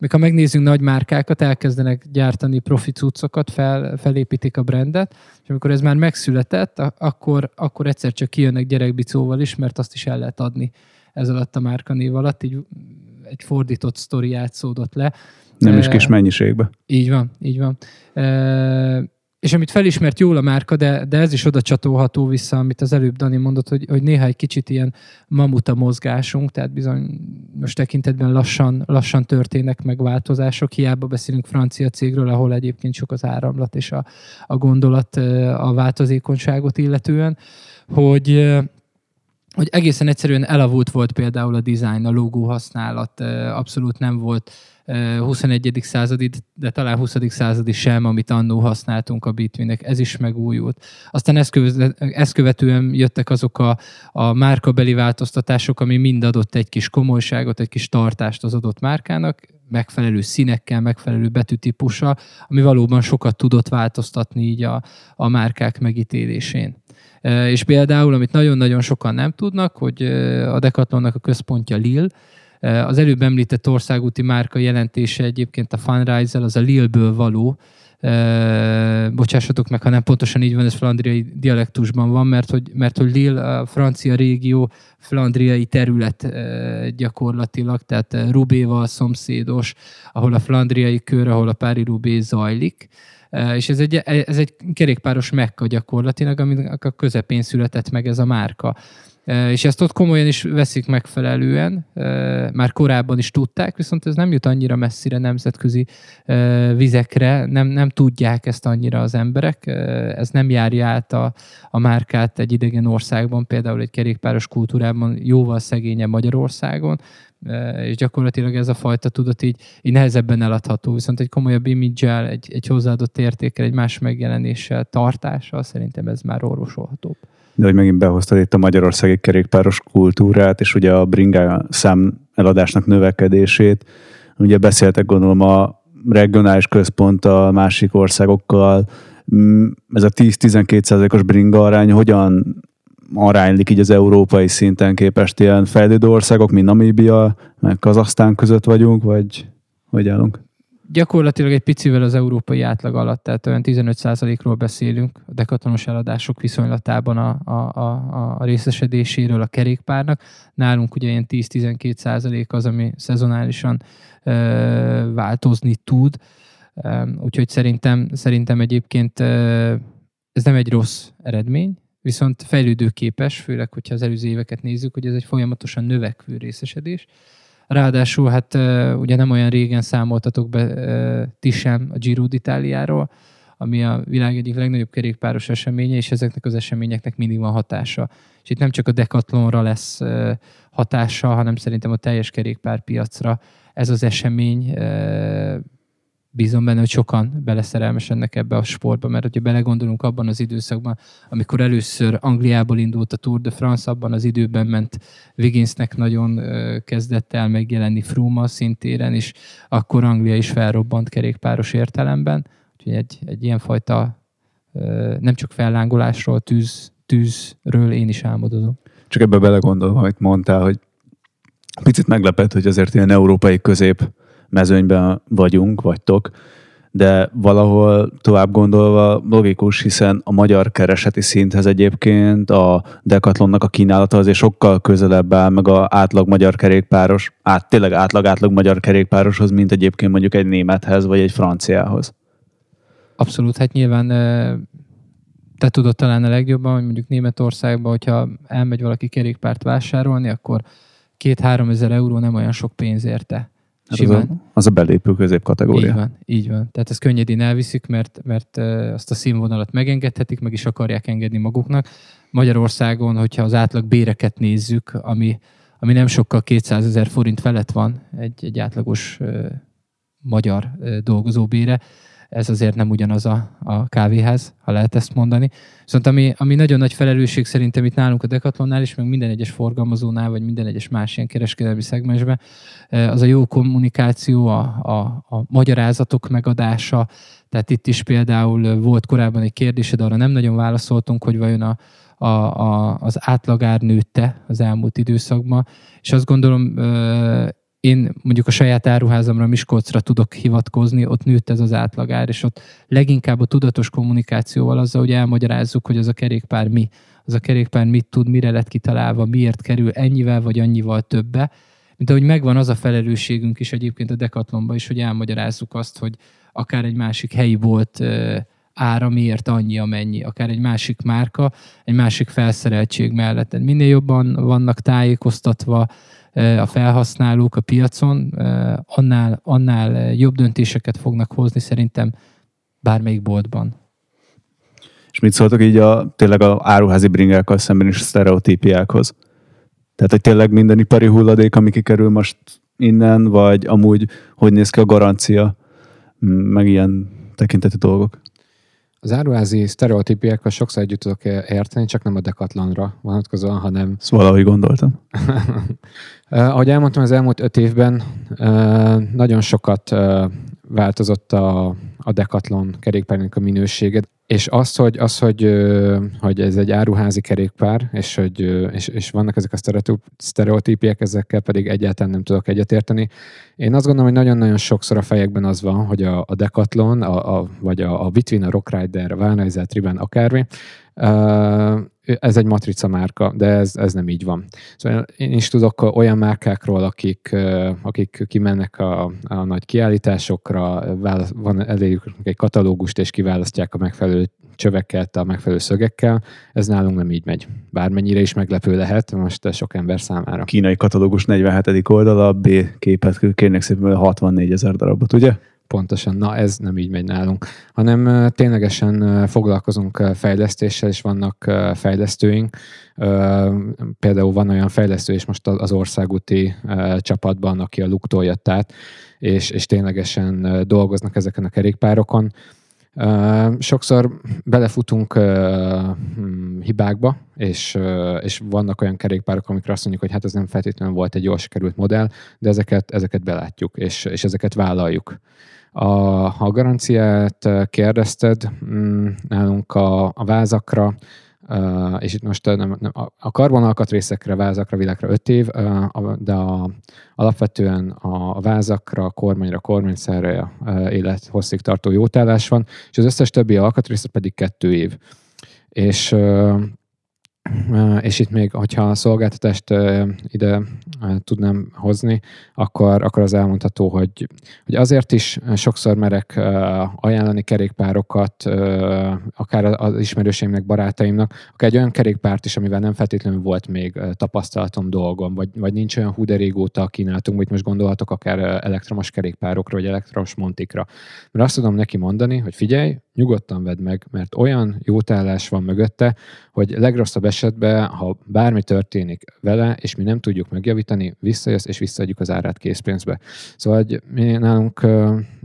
[SPEAKER 2] Ha megnézzünk nagy márkákat, elkezdenek gyártani profi cuccokat, fel, felépítik a brandet, és amikor ez már megszületett, akkor, akkor egyszer csak kijönnek gyerekbicóval is, mert azt is el lehet adni ez alatt a márkanév alatt, így egy fordított sztori játszódott le.
[SPEAKER 1] Nem is kis mennyiségbe.
[SPEAKER 2] Így van, így van és amit felismert jól a márka, de, de ez is oda csatolható vissza, amit az előbb Dani mondott, hogy, hogy néha egy kicsit ilyen mamuta mozgásunk, tehát bizony most tekintetben lassan, lassan történnek meg változások, hiába beszélünk francia cégről, ahol egyébként sok az áramlat és a, a gondolat a változékonyságot illetően, hogy hogy egészen egyszerűen elavult volt például a design, a logó használat, abszolút nem volt 21. századi, de talán 20. századi sem, amit annó használtunk a bitwinek, ez is megújult. Aztán ezt követően jöttek azok a, a márkabeli változtatások, ami mind adott egy kis komolyságot, egy kis tartást az adott márkának, megfelelő színekkel, megfelelő betűtípussal, ami valóban sokat tudott változtatni így a, a márkák megítélésén. És például, amit nagyon-nagyon sokan nem tudnak, hogy a Decathlonnak a központja Lille, az előbb említett országúti márka jelentése egyébként a Funrise-el, az a Lille-ből való, bocsássatok meg, ha nem pontosan így van, ez flandriai dialektusban van, mert hogy, mert hogy Lille a francia régió flandriai terület gyakorlatilag, tehát Rubéval szomszédos, ahol a flandriai kör, ahol a Pári Rubé zajlik, és ez egy, ez egy kerékpáros mekka gyakorlatilag, aminek a közepén született meg ez a márka. És ezt ott komolyan is veszik megfelelően, már korábban is tudták, viszont ez nem jut annyira messzire nemzetközi vizekre, nem, nem tudják ezt annyira az emberek, ez nem járja át a, a márkát egy idegen országban, például egy kerékpáros kultúrában jóval szegényebb Magyarországon, és gyakorlatilag ez a fajta tudat így, így nehezebben eladható, viszont egy komolyabb imidzsel, egy, egy hozzáadott értékkel, egy más megjelenéssel, tartással szerintem ez már orvosolható
[SPEAKER 1] de hogy megint behoztad itt a magyarországi kerékpáros kultúrát, és ugye a bringá szám eladásnak növekedését. Ugye beszéltek gondolom a regionális központ a másik országokkal, mm, ez a 10-12 százalékos bringa arány hogyan aránylik így az európai szinten képest ilyen fejlődő országok, mint Namíbia, meg Kazasztán között vagyunk, vagy hogy állunk?
[SPEAKER 2] Gyakorlatilag egy picivel az európai átlag alatt, tehát olyan 15%-ról beszélünk a dekatonos eladások viszonylatában a, a, a, a részesedéséről a kerékpárnak. Nálunk ugye ilyen 10-12% az, ami szezonálisan ö, változni tud. Úgyhogy szerintem, szerintem egyébként ö, ez nem egy rossz eredmény, viszont fejlődőképes, főleg, hogyha az előző éveket nézzük, hogy ez egy folyamatosan növekvő részesedés. Ráadásul hát ugye nem olyan régen számoltatok be ti sem a Giro d'Italiáról, ami a világ egyik legnagyobb kerékpáros eseménye, és ezeknek az eseményeknek mindig van hatása. És itt nem csak a Decathlonra lesz hatása, hanem szerintem a teljes kerékpárpiacra ez az esemény bízom benne, hogy sokan beleszerelmesednek ebbe a sportba, mert hogyha belegondolunk abban az időszakban, amikor először Angliából indult a Tour de France, abban az időben ment Wigginsnek nagyon kezdett el megjelenni Froome szintéren, és akkor Anglia is felrobbant kerékpáros értelemben. Úgyhogy egy, egy ilyenfajta nem csak fellángolásról, tűz, tűzről én is álmodozom.
[SPEAKER 1] Csak ebbe belegondolva, amit mondtál, hogy picit meglepett, hogy azért ilyen európai közép mezőnyben vagyunk, vagytok, de valahol tovább gondolva logikus, hiszen a magyar kereseti szinthez egyébként a Decathlonnak a kínálata azért sokkal közelebb áll, meg a átlag magyar kerékpáros, át, tényleg átlag-átlag magyar kerékpároshoz, mint egyébként mondjuk egy némethez, vagy egy franciához.
[SPEAKER 2] Abszolút, hát nyilván te tudod talán a legjobban, hogy mondjuk Németországban, hogyha elmegy valaki kerékpárt vásárolni, akkor két-három ezer euró nem olyan sok pénz érte.
[SPEAKER 1] Hát az, a, az a belépő középkategória.
[SPEAKER 2] Így van, így van. Tehát ezt könnyedén elviszik, mert, mert azt a színvonalat megengedhetik, meg is akarják engedni maguknak. Magyarországon, hogyha az átlag béreket nézzük, ami, ami nem sokkal 200 ezer forint felett van egy, egy átlagos magyar dolgozó bére, ez azért nem ugyanaz a, a kávéház, ha lehet ezt mondani. Viszont ami, ami nagyon nagy felelősség szerintem itt nálunk a Decathlonnál is, meg minden egyes forgalmazónál, vagy minden egyes más ilyen kereskedelmi szegmensben, eh, az a jó kommunikáció, a, a, a magyarázatok megadása. Tehát itt is például volt korábban egy kérdés, de arra nem nagyon válaszoltunk, hogy vajon a, a, a, az átlagár nőtte az elmúlt időszakban, és azt gondolom eh, én mondjuk a saját áruházamra Miskolcra tudok hivatkozni, ott nőtt ez az átlagár, és ott leginkább a tudatos kommunikációval azzal, hogy elmagyarázzuk, hogy az a kerékpár mi, az a kerékpár mit tud, mire lett kitalálva, miért kerül ennyivel vagy annyival többe, mint ahogy megvan az a felelősségünk is egyébként a Decathlonban is, hogy elmagyarázzuk azt, hogy akár egy másik helyi volt ára miért annyi, amennyi, akár egy másik márka, egy másik felszereltség mellett. Minél jobban vannak tájékoztatva, a felhasználók a piacon, annál, annál jobb döntéseket fognak hozni szerintem bármelyik boltban.
[SPEAKER 1] És mit szóltok így a, tényleg a áruházi bringákkal szemben is a sztereotípiákhoz? Tehát, hogy tényleg minden ipari hulladék, ami kikerül most innen, vagy amúgy hogy néz ki a garancia, meg ilyen tekintetű dolgok.
[SPEAKER 3] Az áruházi sztereotípiákkal sokszor együtt tudok érteni, csak nem a Decathlonra vonatkozóan, hanem...
[SPEAKER 1] Ezt valahogy gondoltam. [laughs]
[SPEAKER 3] Ahogy elmondtam, az elmúlt öt évben nagyon sokat változott a, a Decathlon kerékpárnak a minősége. És az, hogy, az hogy, hogy ez egy áruházi kerékpár, és, hogy, és, és vannak ezek a sztereotípiek, ezekkel pedig egyáltalán nem tudok egyetérteni. Én azt gondolom, hogy nagyon-nagyon sokszor a fejekben az van, hogy a, a Decathlon, a, a, vagy a, a Between, a Rock Rider, a Valneiser, Triben, akármi, ez egy matrica márka, de ez, ez nem így van. Szóval én is tudok olyan márkákról, akik, akik kimennek a, a nagy kiállításokra, van eléjük egy katalógust, és kiválasztják a megfelelő csöveket a megfelelő szögekkel. Ez nálunk nem így megy. Bármennyire is meglepő lehet most sok ember számára.
[SPEAKER 1] Kínai katalógus 47. oldala, B képet kérnek szépen 64 ezer darabot, ugye?
[SPEAKER 3] Pontosan, na ez nem így megy nálunk, hanem ténylegesen foglalkozunk fejlesztéssel, és vannak fejlesztőink. Például van olyan fejlesztő is most az országúti csapatban, aki a luktól jött át, és, és ténylegesen dolgoznak ezeken a kerékpárokon. Sokszor belefutunk hmm, hibákba, és, és vannak olyan kerékpárok, amikre azt mondjuk, hogy hát ez nem feltétlenül volt egy jól sikerült modell, de ezeket, ezeket belátjuk, és, és ezeket vállaljuk. A, ha a garanciát kérdezted, mm, nálunk a, a vázakra, és itt most nem, nem, a karbonalkatrészekre, vázakra, világra 5 év, de a, alapvetően a vázakra, a kormányra, a kormányszerre élethosszig tartó jótállás van, és az összes többi alkatrészre pedig 2 év. És és itt még, hogyha a szolgáltatást ide tudnám hozni, akkor, akkor az elmondható, hogy, hogy azért is sokszor merek ajánlani kerékpárokat, akár az ismerőseimnek, barátaimnak, akár egy olyan kerékpárt is, amivel nem feltétlenül volt még tapasztalatom dolgom, vagy, vagy nincs olyan hú de régóta kínálatunk, hogy most gondolhatok akár elektromos kerékpárokra, vagy elektromos montikra. Mert azt tudom neki mondani, hogy figyelj, nyugodtan vedd meg, mert olyan jótállás van mögötte, hogy legrosszabb esetben, ha bármi történik vele, és mi nem tudjuk megjavítani, visszajössz, és visszaadjuk az árát készpénzbe. Szóval hogy mi nálunk,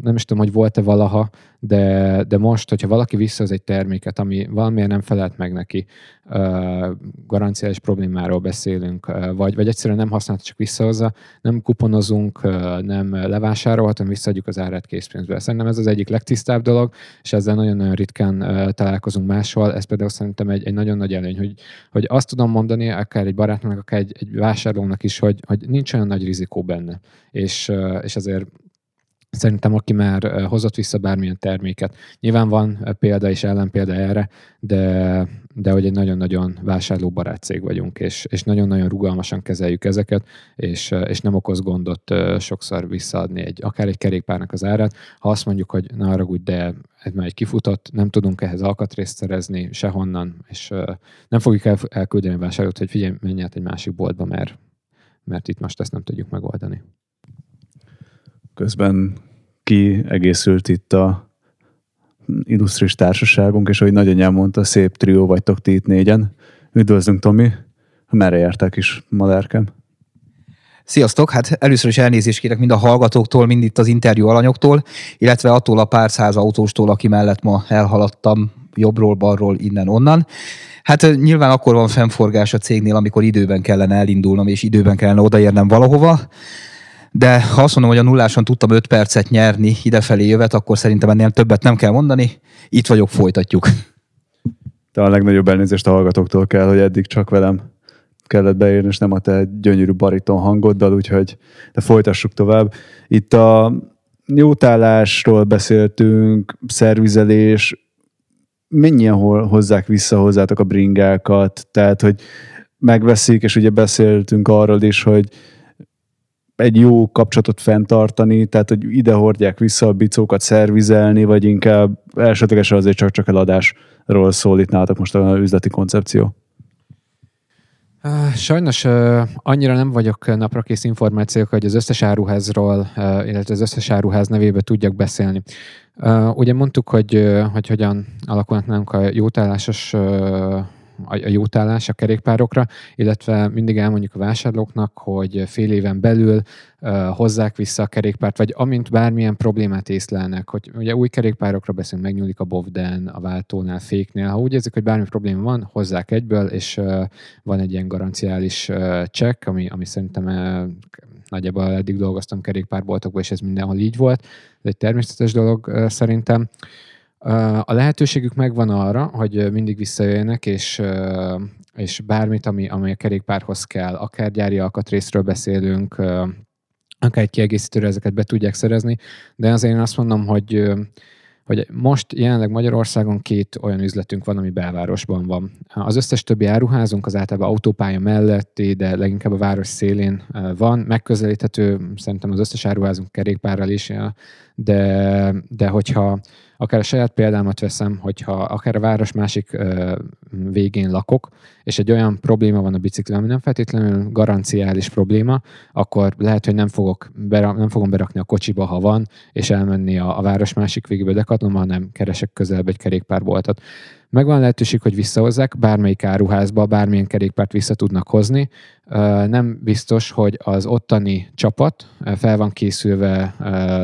[SPEAKER 3] nem is tudom, hogy volt-e valaha, de, de most, hogyha valaki visszahoz egy terméket, ami valamiért nem felelt meg neki, garanciális problémáról beszélünk, vagy, vagy egyszerűen nem használta, csak visszahozza, nem kuponozunk, nem levásárolhat, hanem visszaadjuk az árát készpénzbe. Szerintem ez az egyik legtisztább dolog, és ezzel nagyon-nagyon ritkán találkozunk máshol. Ez például szerintem egy, egy nagyon nagy előny, hogy, hogy azt tudom mondani, akár egy barátnak, akár egy, egy vásárlónak is, hogy, hogy nincs olyan nagy rizikó benne. És, és azért Szerintem, aki már hozott vissza bármilyen terméket. Nyilván van példa és ellenpélda erre, de, de hogy egy nagyon-nagyon vásárlóbarát cég vagyunk, és, és nagyon-nagyon rugalmasan kezeljük ezeket, és, és nem okoz gondot sokszor visszaadni egy, akár egy kerékpárnak az árát. Ha azt mondjuk, hogy na arra úgy, de ez már egy kifutott, nem tudunk ehhez alkatrészt szerezni sehonnan, és nem fogjuk el, elküldeni a vásárlót, hogy figyelj, menj át egy másik boltba, mert, mert itt most ezt nem tudjuk megoldani.
[SPEAKER 1] Közben kiegészült itt a indusztris társaságunk, és ahogy nagyanyám mondta, szép trió vagytok ti itt négyen. Üdvözlünk, Tomi! Merre járták is, madárkem?
[SPEAKER 4] Sziasztok! Hát először is elnézést kérek mind a hallgatóktól, mind itt az interjú alanyoktól, illetve attól a pár száz autóstól, aki mellett ma elhaladtam jobbról, balról, innen, onnan. Hát nyilván akkor van fennforgás a cégnél, amikor időben kellene elindulnom, és időben kellene odaérnem valahova de ha azt mondom, hogy a nulláson tudtam 5 percet nyerni idefelé jövet, akkor szerintem ennél többet nem kell mondani. Itt vagyok, folytatjuk.
[SPEAKER 1] De a legnagyobb elnézést a hallgatóktól kell, hogy eddig csak velem kellett beírni, és nem a te gyönyörű bariton hangoddal, úgyhogy de folytassuk tovább. Itt a jótállásról beszéltünk, szervizelés, mennyien hozzák vissza hozzátok a bringákat, tehát, hogy megveszik, és ugye beszéltünk arról is, hogy egy jó kapcsolatot fenntartani, tehát hogy ide hordják vissza a bicókat szervizelni, vagy inkább elsődlegesen azért csak, csak eladásról szól itt nálatok most a üzleti koncepció?
[SPEAKER 3] Sajnos annyira nem vagyok naprakész információk, hogy az összes áruházról, illetve az összes áruház nevébe tudjak beszélni. Ugye mondtuk, hogy, hogy hogyan alakulnak nálunk a jótállásos a jótállás a kerékpárokra, illetve mindig elmondjuk a vásárlóknak, hogy fél éven belül hozzák vissza a kerékpárt, vagy amint bármilyen problémát észlelnek, hogy ugye új kerékpárokra beszélünk, megnyúlik a bovden, a váltónál, féknél, ha úgy érzik, hogy bármi probléma van, hozzák egyből, és van egy ilyen garanciális csekk, ami, ami szerintem nagyjából eddig dolgoztam kerékpárboltokban, és ez mindenhol így volt. Ez egy természetes dolog szerintem. A lehetőségük megvan arra, hogy mindig visszajöjjenek, és, és bármit, ami, ami a kerékpárhoz kell, akár gyári alkatrészről beszélünk, akár egy kiegészítőre ezeket be tudják szerezni, de azért én azt mondom, hogy hogy most jelenleg Magyarországon két olyan üzletünk van, ami belvárosban van. Az összes többi áruházunk az általában autópálya melletti, de leginkább a város szélén van. Megközelíthető szerintem az összes áruházunk kerékpárral is, de, de hogyha akár a saját példámat veszem, hogyha akár a város másik ö, végén lakok, és egy olyan probléma van a bicikli, ami nem feltétlenül garanciális probléma, akkor lehet, hogy nem, fogok berak, nem fogom berakni a kocsiba, ha van, és elmenni a, a város másik végébe dekatlomba, hanem keresek közelebb egy kerékpárboltot. Megvan lehetőség, hogy visszahozzák, bármelyik áruházba, bármilyen kerékpárt vissza tudnak hozni. Nem biztos, hogy az ottani csapat fel van készülve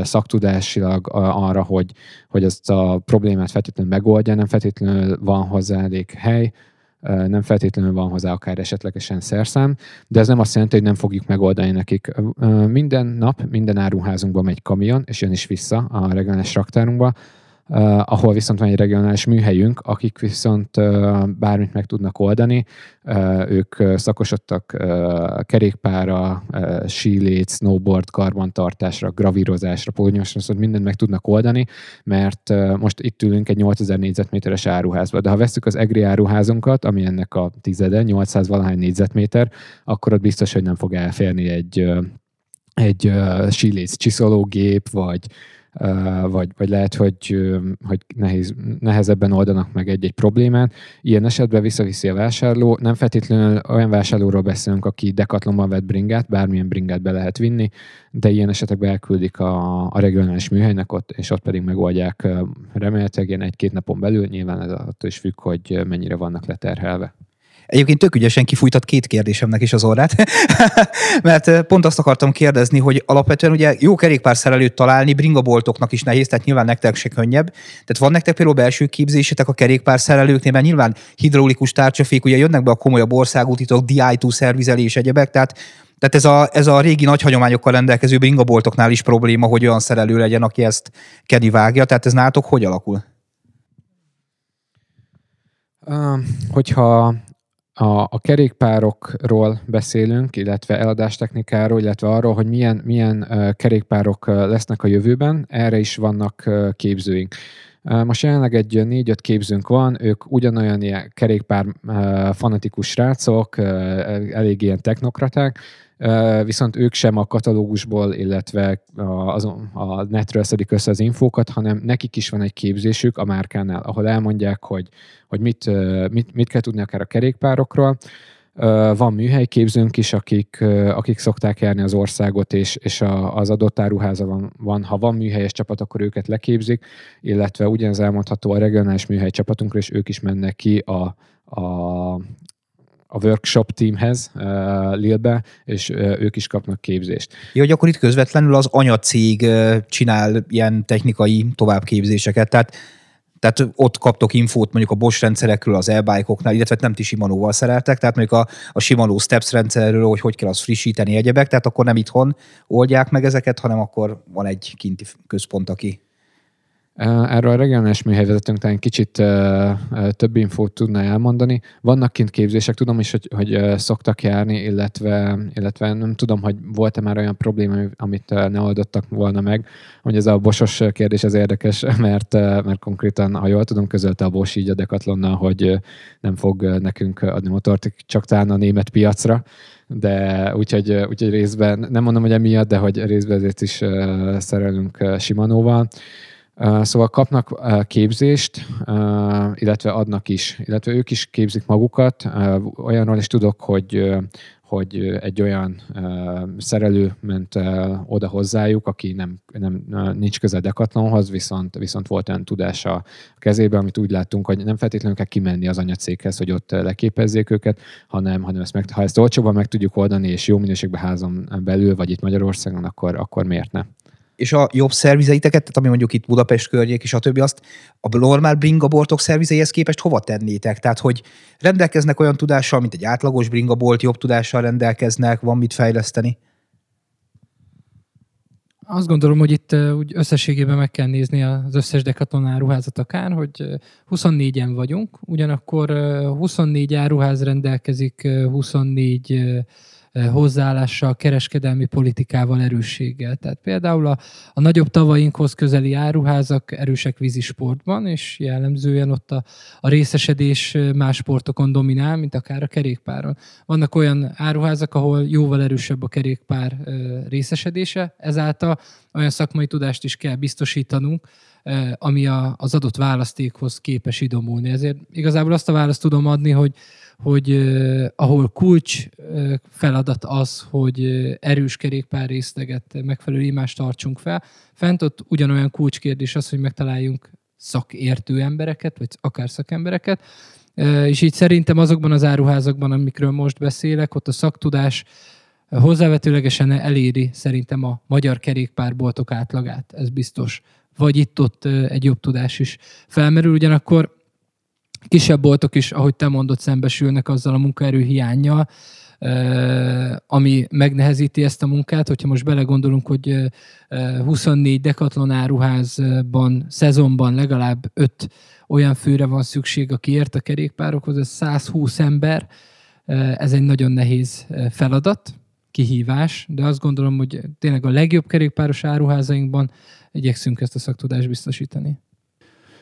[SPEAKER 3] szaktudásilag arra, hogy, hogy ezt a problémát feltétlenül megoldja, nem feltétlenül van hozzá elég hely, nem feltétlenül van hozzá akár esetlegesen szerszám, de ez nem azt jelenti, hogy nem fogjuk megoldani nekik. Minden nap, minden áruházunkban megy kamion, és jön is vissza a regionális raktárunkba, Uh, ahol viszont van egy regionális műhelyünk, akik viszont uh, bármit meg tudnak oldani. Uh, ők szakosodtak kerékpára, sílét, snowboard, karbantartásra, gravírozásra, polnyosra, szóval mindent meg tudnak oldani, mert most itt ülünk egy 8000 négyzetméteres áruházba, de ha veszük az EGRI áruházunkat, ami ennek a tizede, 800 valahány négyzetméter, akkor ott biztos, hogy nem fog elférni egy, egy uh, síléc csiszológép, vagy vagy, vagy lehet, hogy, hogy nehéz, nehezebben oldanak meg egy-egy problémát. Ilyen esetben visszaviszi a vásárló. Nem feltétlenül olyan vásárlóról beszélünk, aki dekatlomban vett bringát, bármilyen bringát be lehet vinni, de ilyen esetekben elküldik a, a regionális műhelynek ott, és ott pedig megoldják remélhetőleg ilyen egy-két napon belül. Nyilván ez attól is függ, hogy mennyire vannak leterhelve.
[SPEAKER 4] Egyébként tök ügyesen kifújtat két kérdésemnek is az orrát, [laughs] mert pont azt akartam kérdezni, hogy alapvetően ugye jó kerékpárszerelőt találni bringaboltoknak is nehéz, tehát nyilván nektek se könnyebb. Tehát van nektek például belső képzésetek a kerékpárszerelőknél, mert nyilván hidraulikus tárcsafék, ugye jönnek be a komolyabb országútitok, DI2 szervizelés, egyebek, tehát tehát ez a, ez a régi nagy hagyományokkal rendelkező bringaboltoknál is probléma, hogy olyan szerelő legyen, aki ezt kedi vágja. Tehát ez nálatok hogy alakul?
[SPEAKER 3] Hogyha a, a kerékpárokról beszélünk, illetve eladástechnikáról, illetve arról, hogy milyen, milyen uh, kerékpárok lesznek a jövőben, erre is vannak uh, képzőink. Most jelenleg egy négy-öt képzőnk van, ők ugyanolyan ilyen kerékpár fanatikus srácok, elég ilyen technokraták, viszont ők sem a katalógusból, illetve a, a netről szedik össze az infókat, hanem nekik is van egy képzésük a márkánál, ahol elmondják, hogy, hogy mit, mit, mit kell tudni akár a kerékpárokról, van műhelyképzőnk is, akik, akik szokták járni az országot, és, és a, az adott áruháza van, van. Ha van műhelyes csapat, akkor őket leképzik, illetve ugyanez elmondható a regionális műhely csapatunkra, és ők is mennek ki a, a, a workshop teamhez uh, Lille-be, és uh, ők is kapnak képzést.
[SPEAKER 4] Jó, hogy akkor itt közvetlenül az anyacég uh, csinál ilyen technikai továbbképzéseket, tehát tehát ott kaptok infót mondjuk a Bosch rendszerekről, az e illetve nem ti Shimano-val szereltek, tehát mondjuk a, a Shimano Steps rendszerről, hogy hogy kell azt frissíteni egyebek, tehát akkor nem itthon oldják meg ezeket, hanem akkor van egy kinti központ, aki
[SPEAKER 3] Erről a regionális műhelyvezetőnk talán kicsit több infót tudna elmondani. Vannak kint képzések, tudom is, hogy, hogy szoktak járni, illetve, illetve nem tudom, hogy volt-e már olyan probléma, amit ne oldottak volna meg. Hogy ez a bosos kérdés az érdekes, [laughs] mert, mert konkrétan, ha jól tudom, közölte a Bosch így a Decathlonnal, hogy nem fog nekünk adni motort, csak talán a német piacra de úgyhogy, úgyhogy részben, nem mondom, hogy emiatt, de hogy részben ezért is szerelünk Simanóval. Szóval kapnak képzést, illetve adnak is, illetve ők is képzik magukat. Olyanról is tudok, hogy hogy egy olyan szerelő ment oda hozzájuk, aki nem, nem nincs köze Decathlonhoz, viszont, viszont volt olyan tudása a kezében, amit úgy láttunk, hogy nem feltétlenül kell kimenni az anyacéghez, hogy ott leképezzék őket, hanem, hanem ezt meg, ha ezt olcsóban meg tudjuk oldani, és jó minőségben házon belül, vagy itt Magyarországon, akkor, akkor miért ne?
[SPEAKER 4] És a jobb szervizeiteket, tehát ami mondjuk itt Budapest környék és a többi, azt a normál bringaboltok szervizeihez képest hova tennétek? Tehát, hogy rendelkeznek olyan tudással, mint egy átlagos bringabolt, jobb tudással rendelkeznek, van mit fejleszteni?
[SPEAKER 2] Azt gondolom, hogy itt úgy összességében meg kell nézni az összes Decathlon áruházat akár, hogy 24-en vagyunk, ugyanakkor 24 áruház rendelkezik 24 hozzáállással, kereskedelmi politikával, erősséggel. Tehát például a, a nagyobb tavainkhoz közeli áruházak erősek vízisportban, és jellemzően ott a, a részesedés más sportokon dominál, mint akár a kerékpáron. Vannak olyan áruházak, ahol jóval erősebb a kerékpár részesedése, ezáltal olyan szakmai tudást is kell biztosítanunk, ami a, az adott választékhoz képes idomulni. Ezért igazából azt a választ tudom adni, hogy hogy ahol kulcs feladat az, hogy erős kerékpár részleget, megfelelő imást tartsunk fel. Fent ott ugyanolyan kulcskérdés az, hogy megtaláljunk szakértő embereket, vagy akár szakembereket, és így szerintem azokban az áruházakban, amikről most beszélek, ott a szaktudás hozzávetőlegesen eléri szerintem a magyar kerékpárboltok átlagát, ez biztos. Vagy itt-ott egy jobb tudás is felmerül, ugyanakkor kisebb boltok is, ahogy te mondod, szembesülnek azzal a munkaerő hiányjal, ami megnehezíti ezt a munkát. Hogyha most belegondolunk, hogy 24 dekatlon áruházban, szezonban legalább 5 olyan főre van szükség, aki ért a kerékpárokhoz, ez 120 ember, ez egy nagyon nehéz feladat, kihívás, de azt gondolom, hogy tényleg a legjobb kerékpáros áruházainkban igyekszünk ezt a szaktudást biztosítani.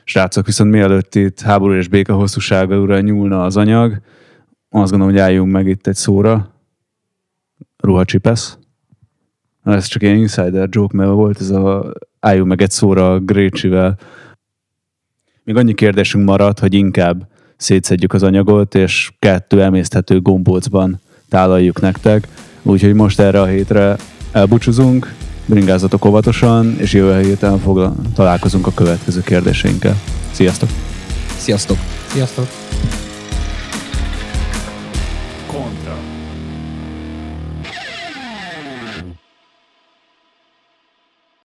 [SPEAKER 1] Srácok, viszont mielőtt itt háború és béka hosszúságaúra nyúlna az anyag, azt gondolom, hogy álljunk meg itt egy szóra. Ruhacsipesz. Ez csak egy insider joke, mert volt ez a álljunk meg egy szóra a Grécsivel. Még annyi kérdésünk maradt, hogy inkább szétszedjük az anyagot, és kettő emészthető gombócban tálaljuk nektek. Úgyhogy most erre a hétre elbúcsúzunk bringázatok óvatosan, és jövő héten fogla- találkozunk a következő kérdéseinkkel. Sziasztok!
[SPEAKER 4] Sziasztok!
[SPEAKER 2] Sziasztok!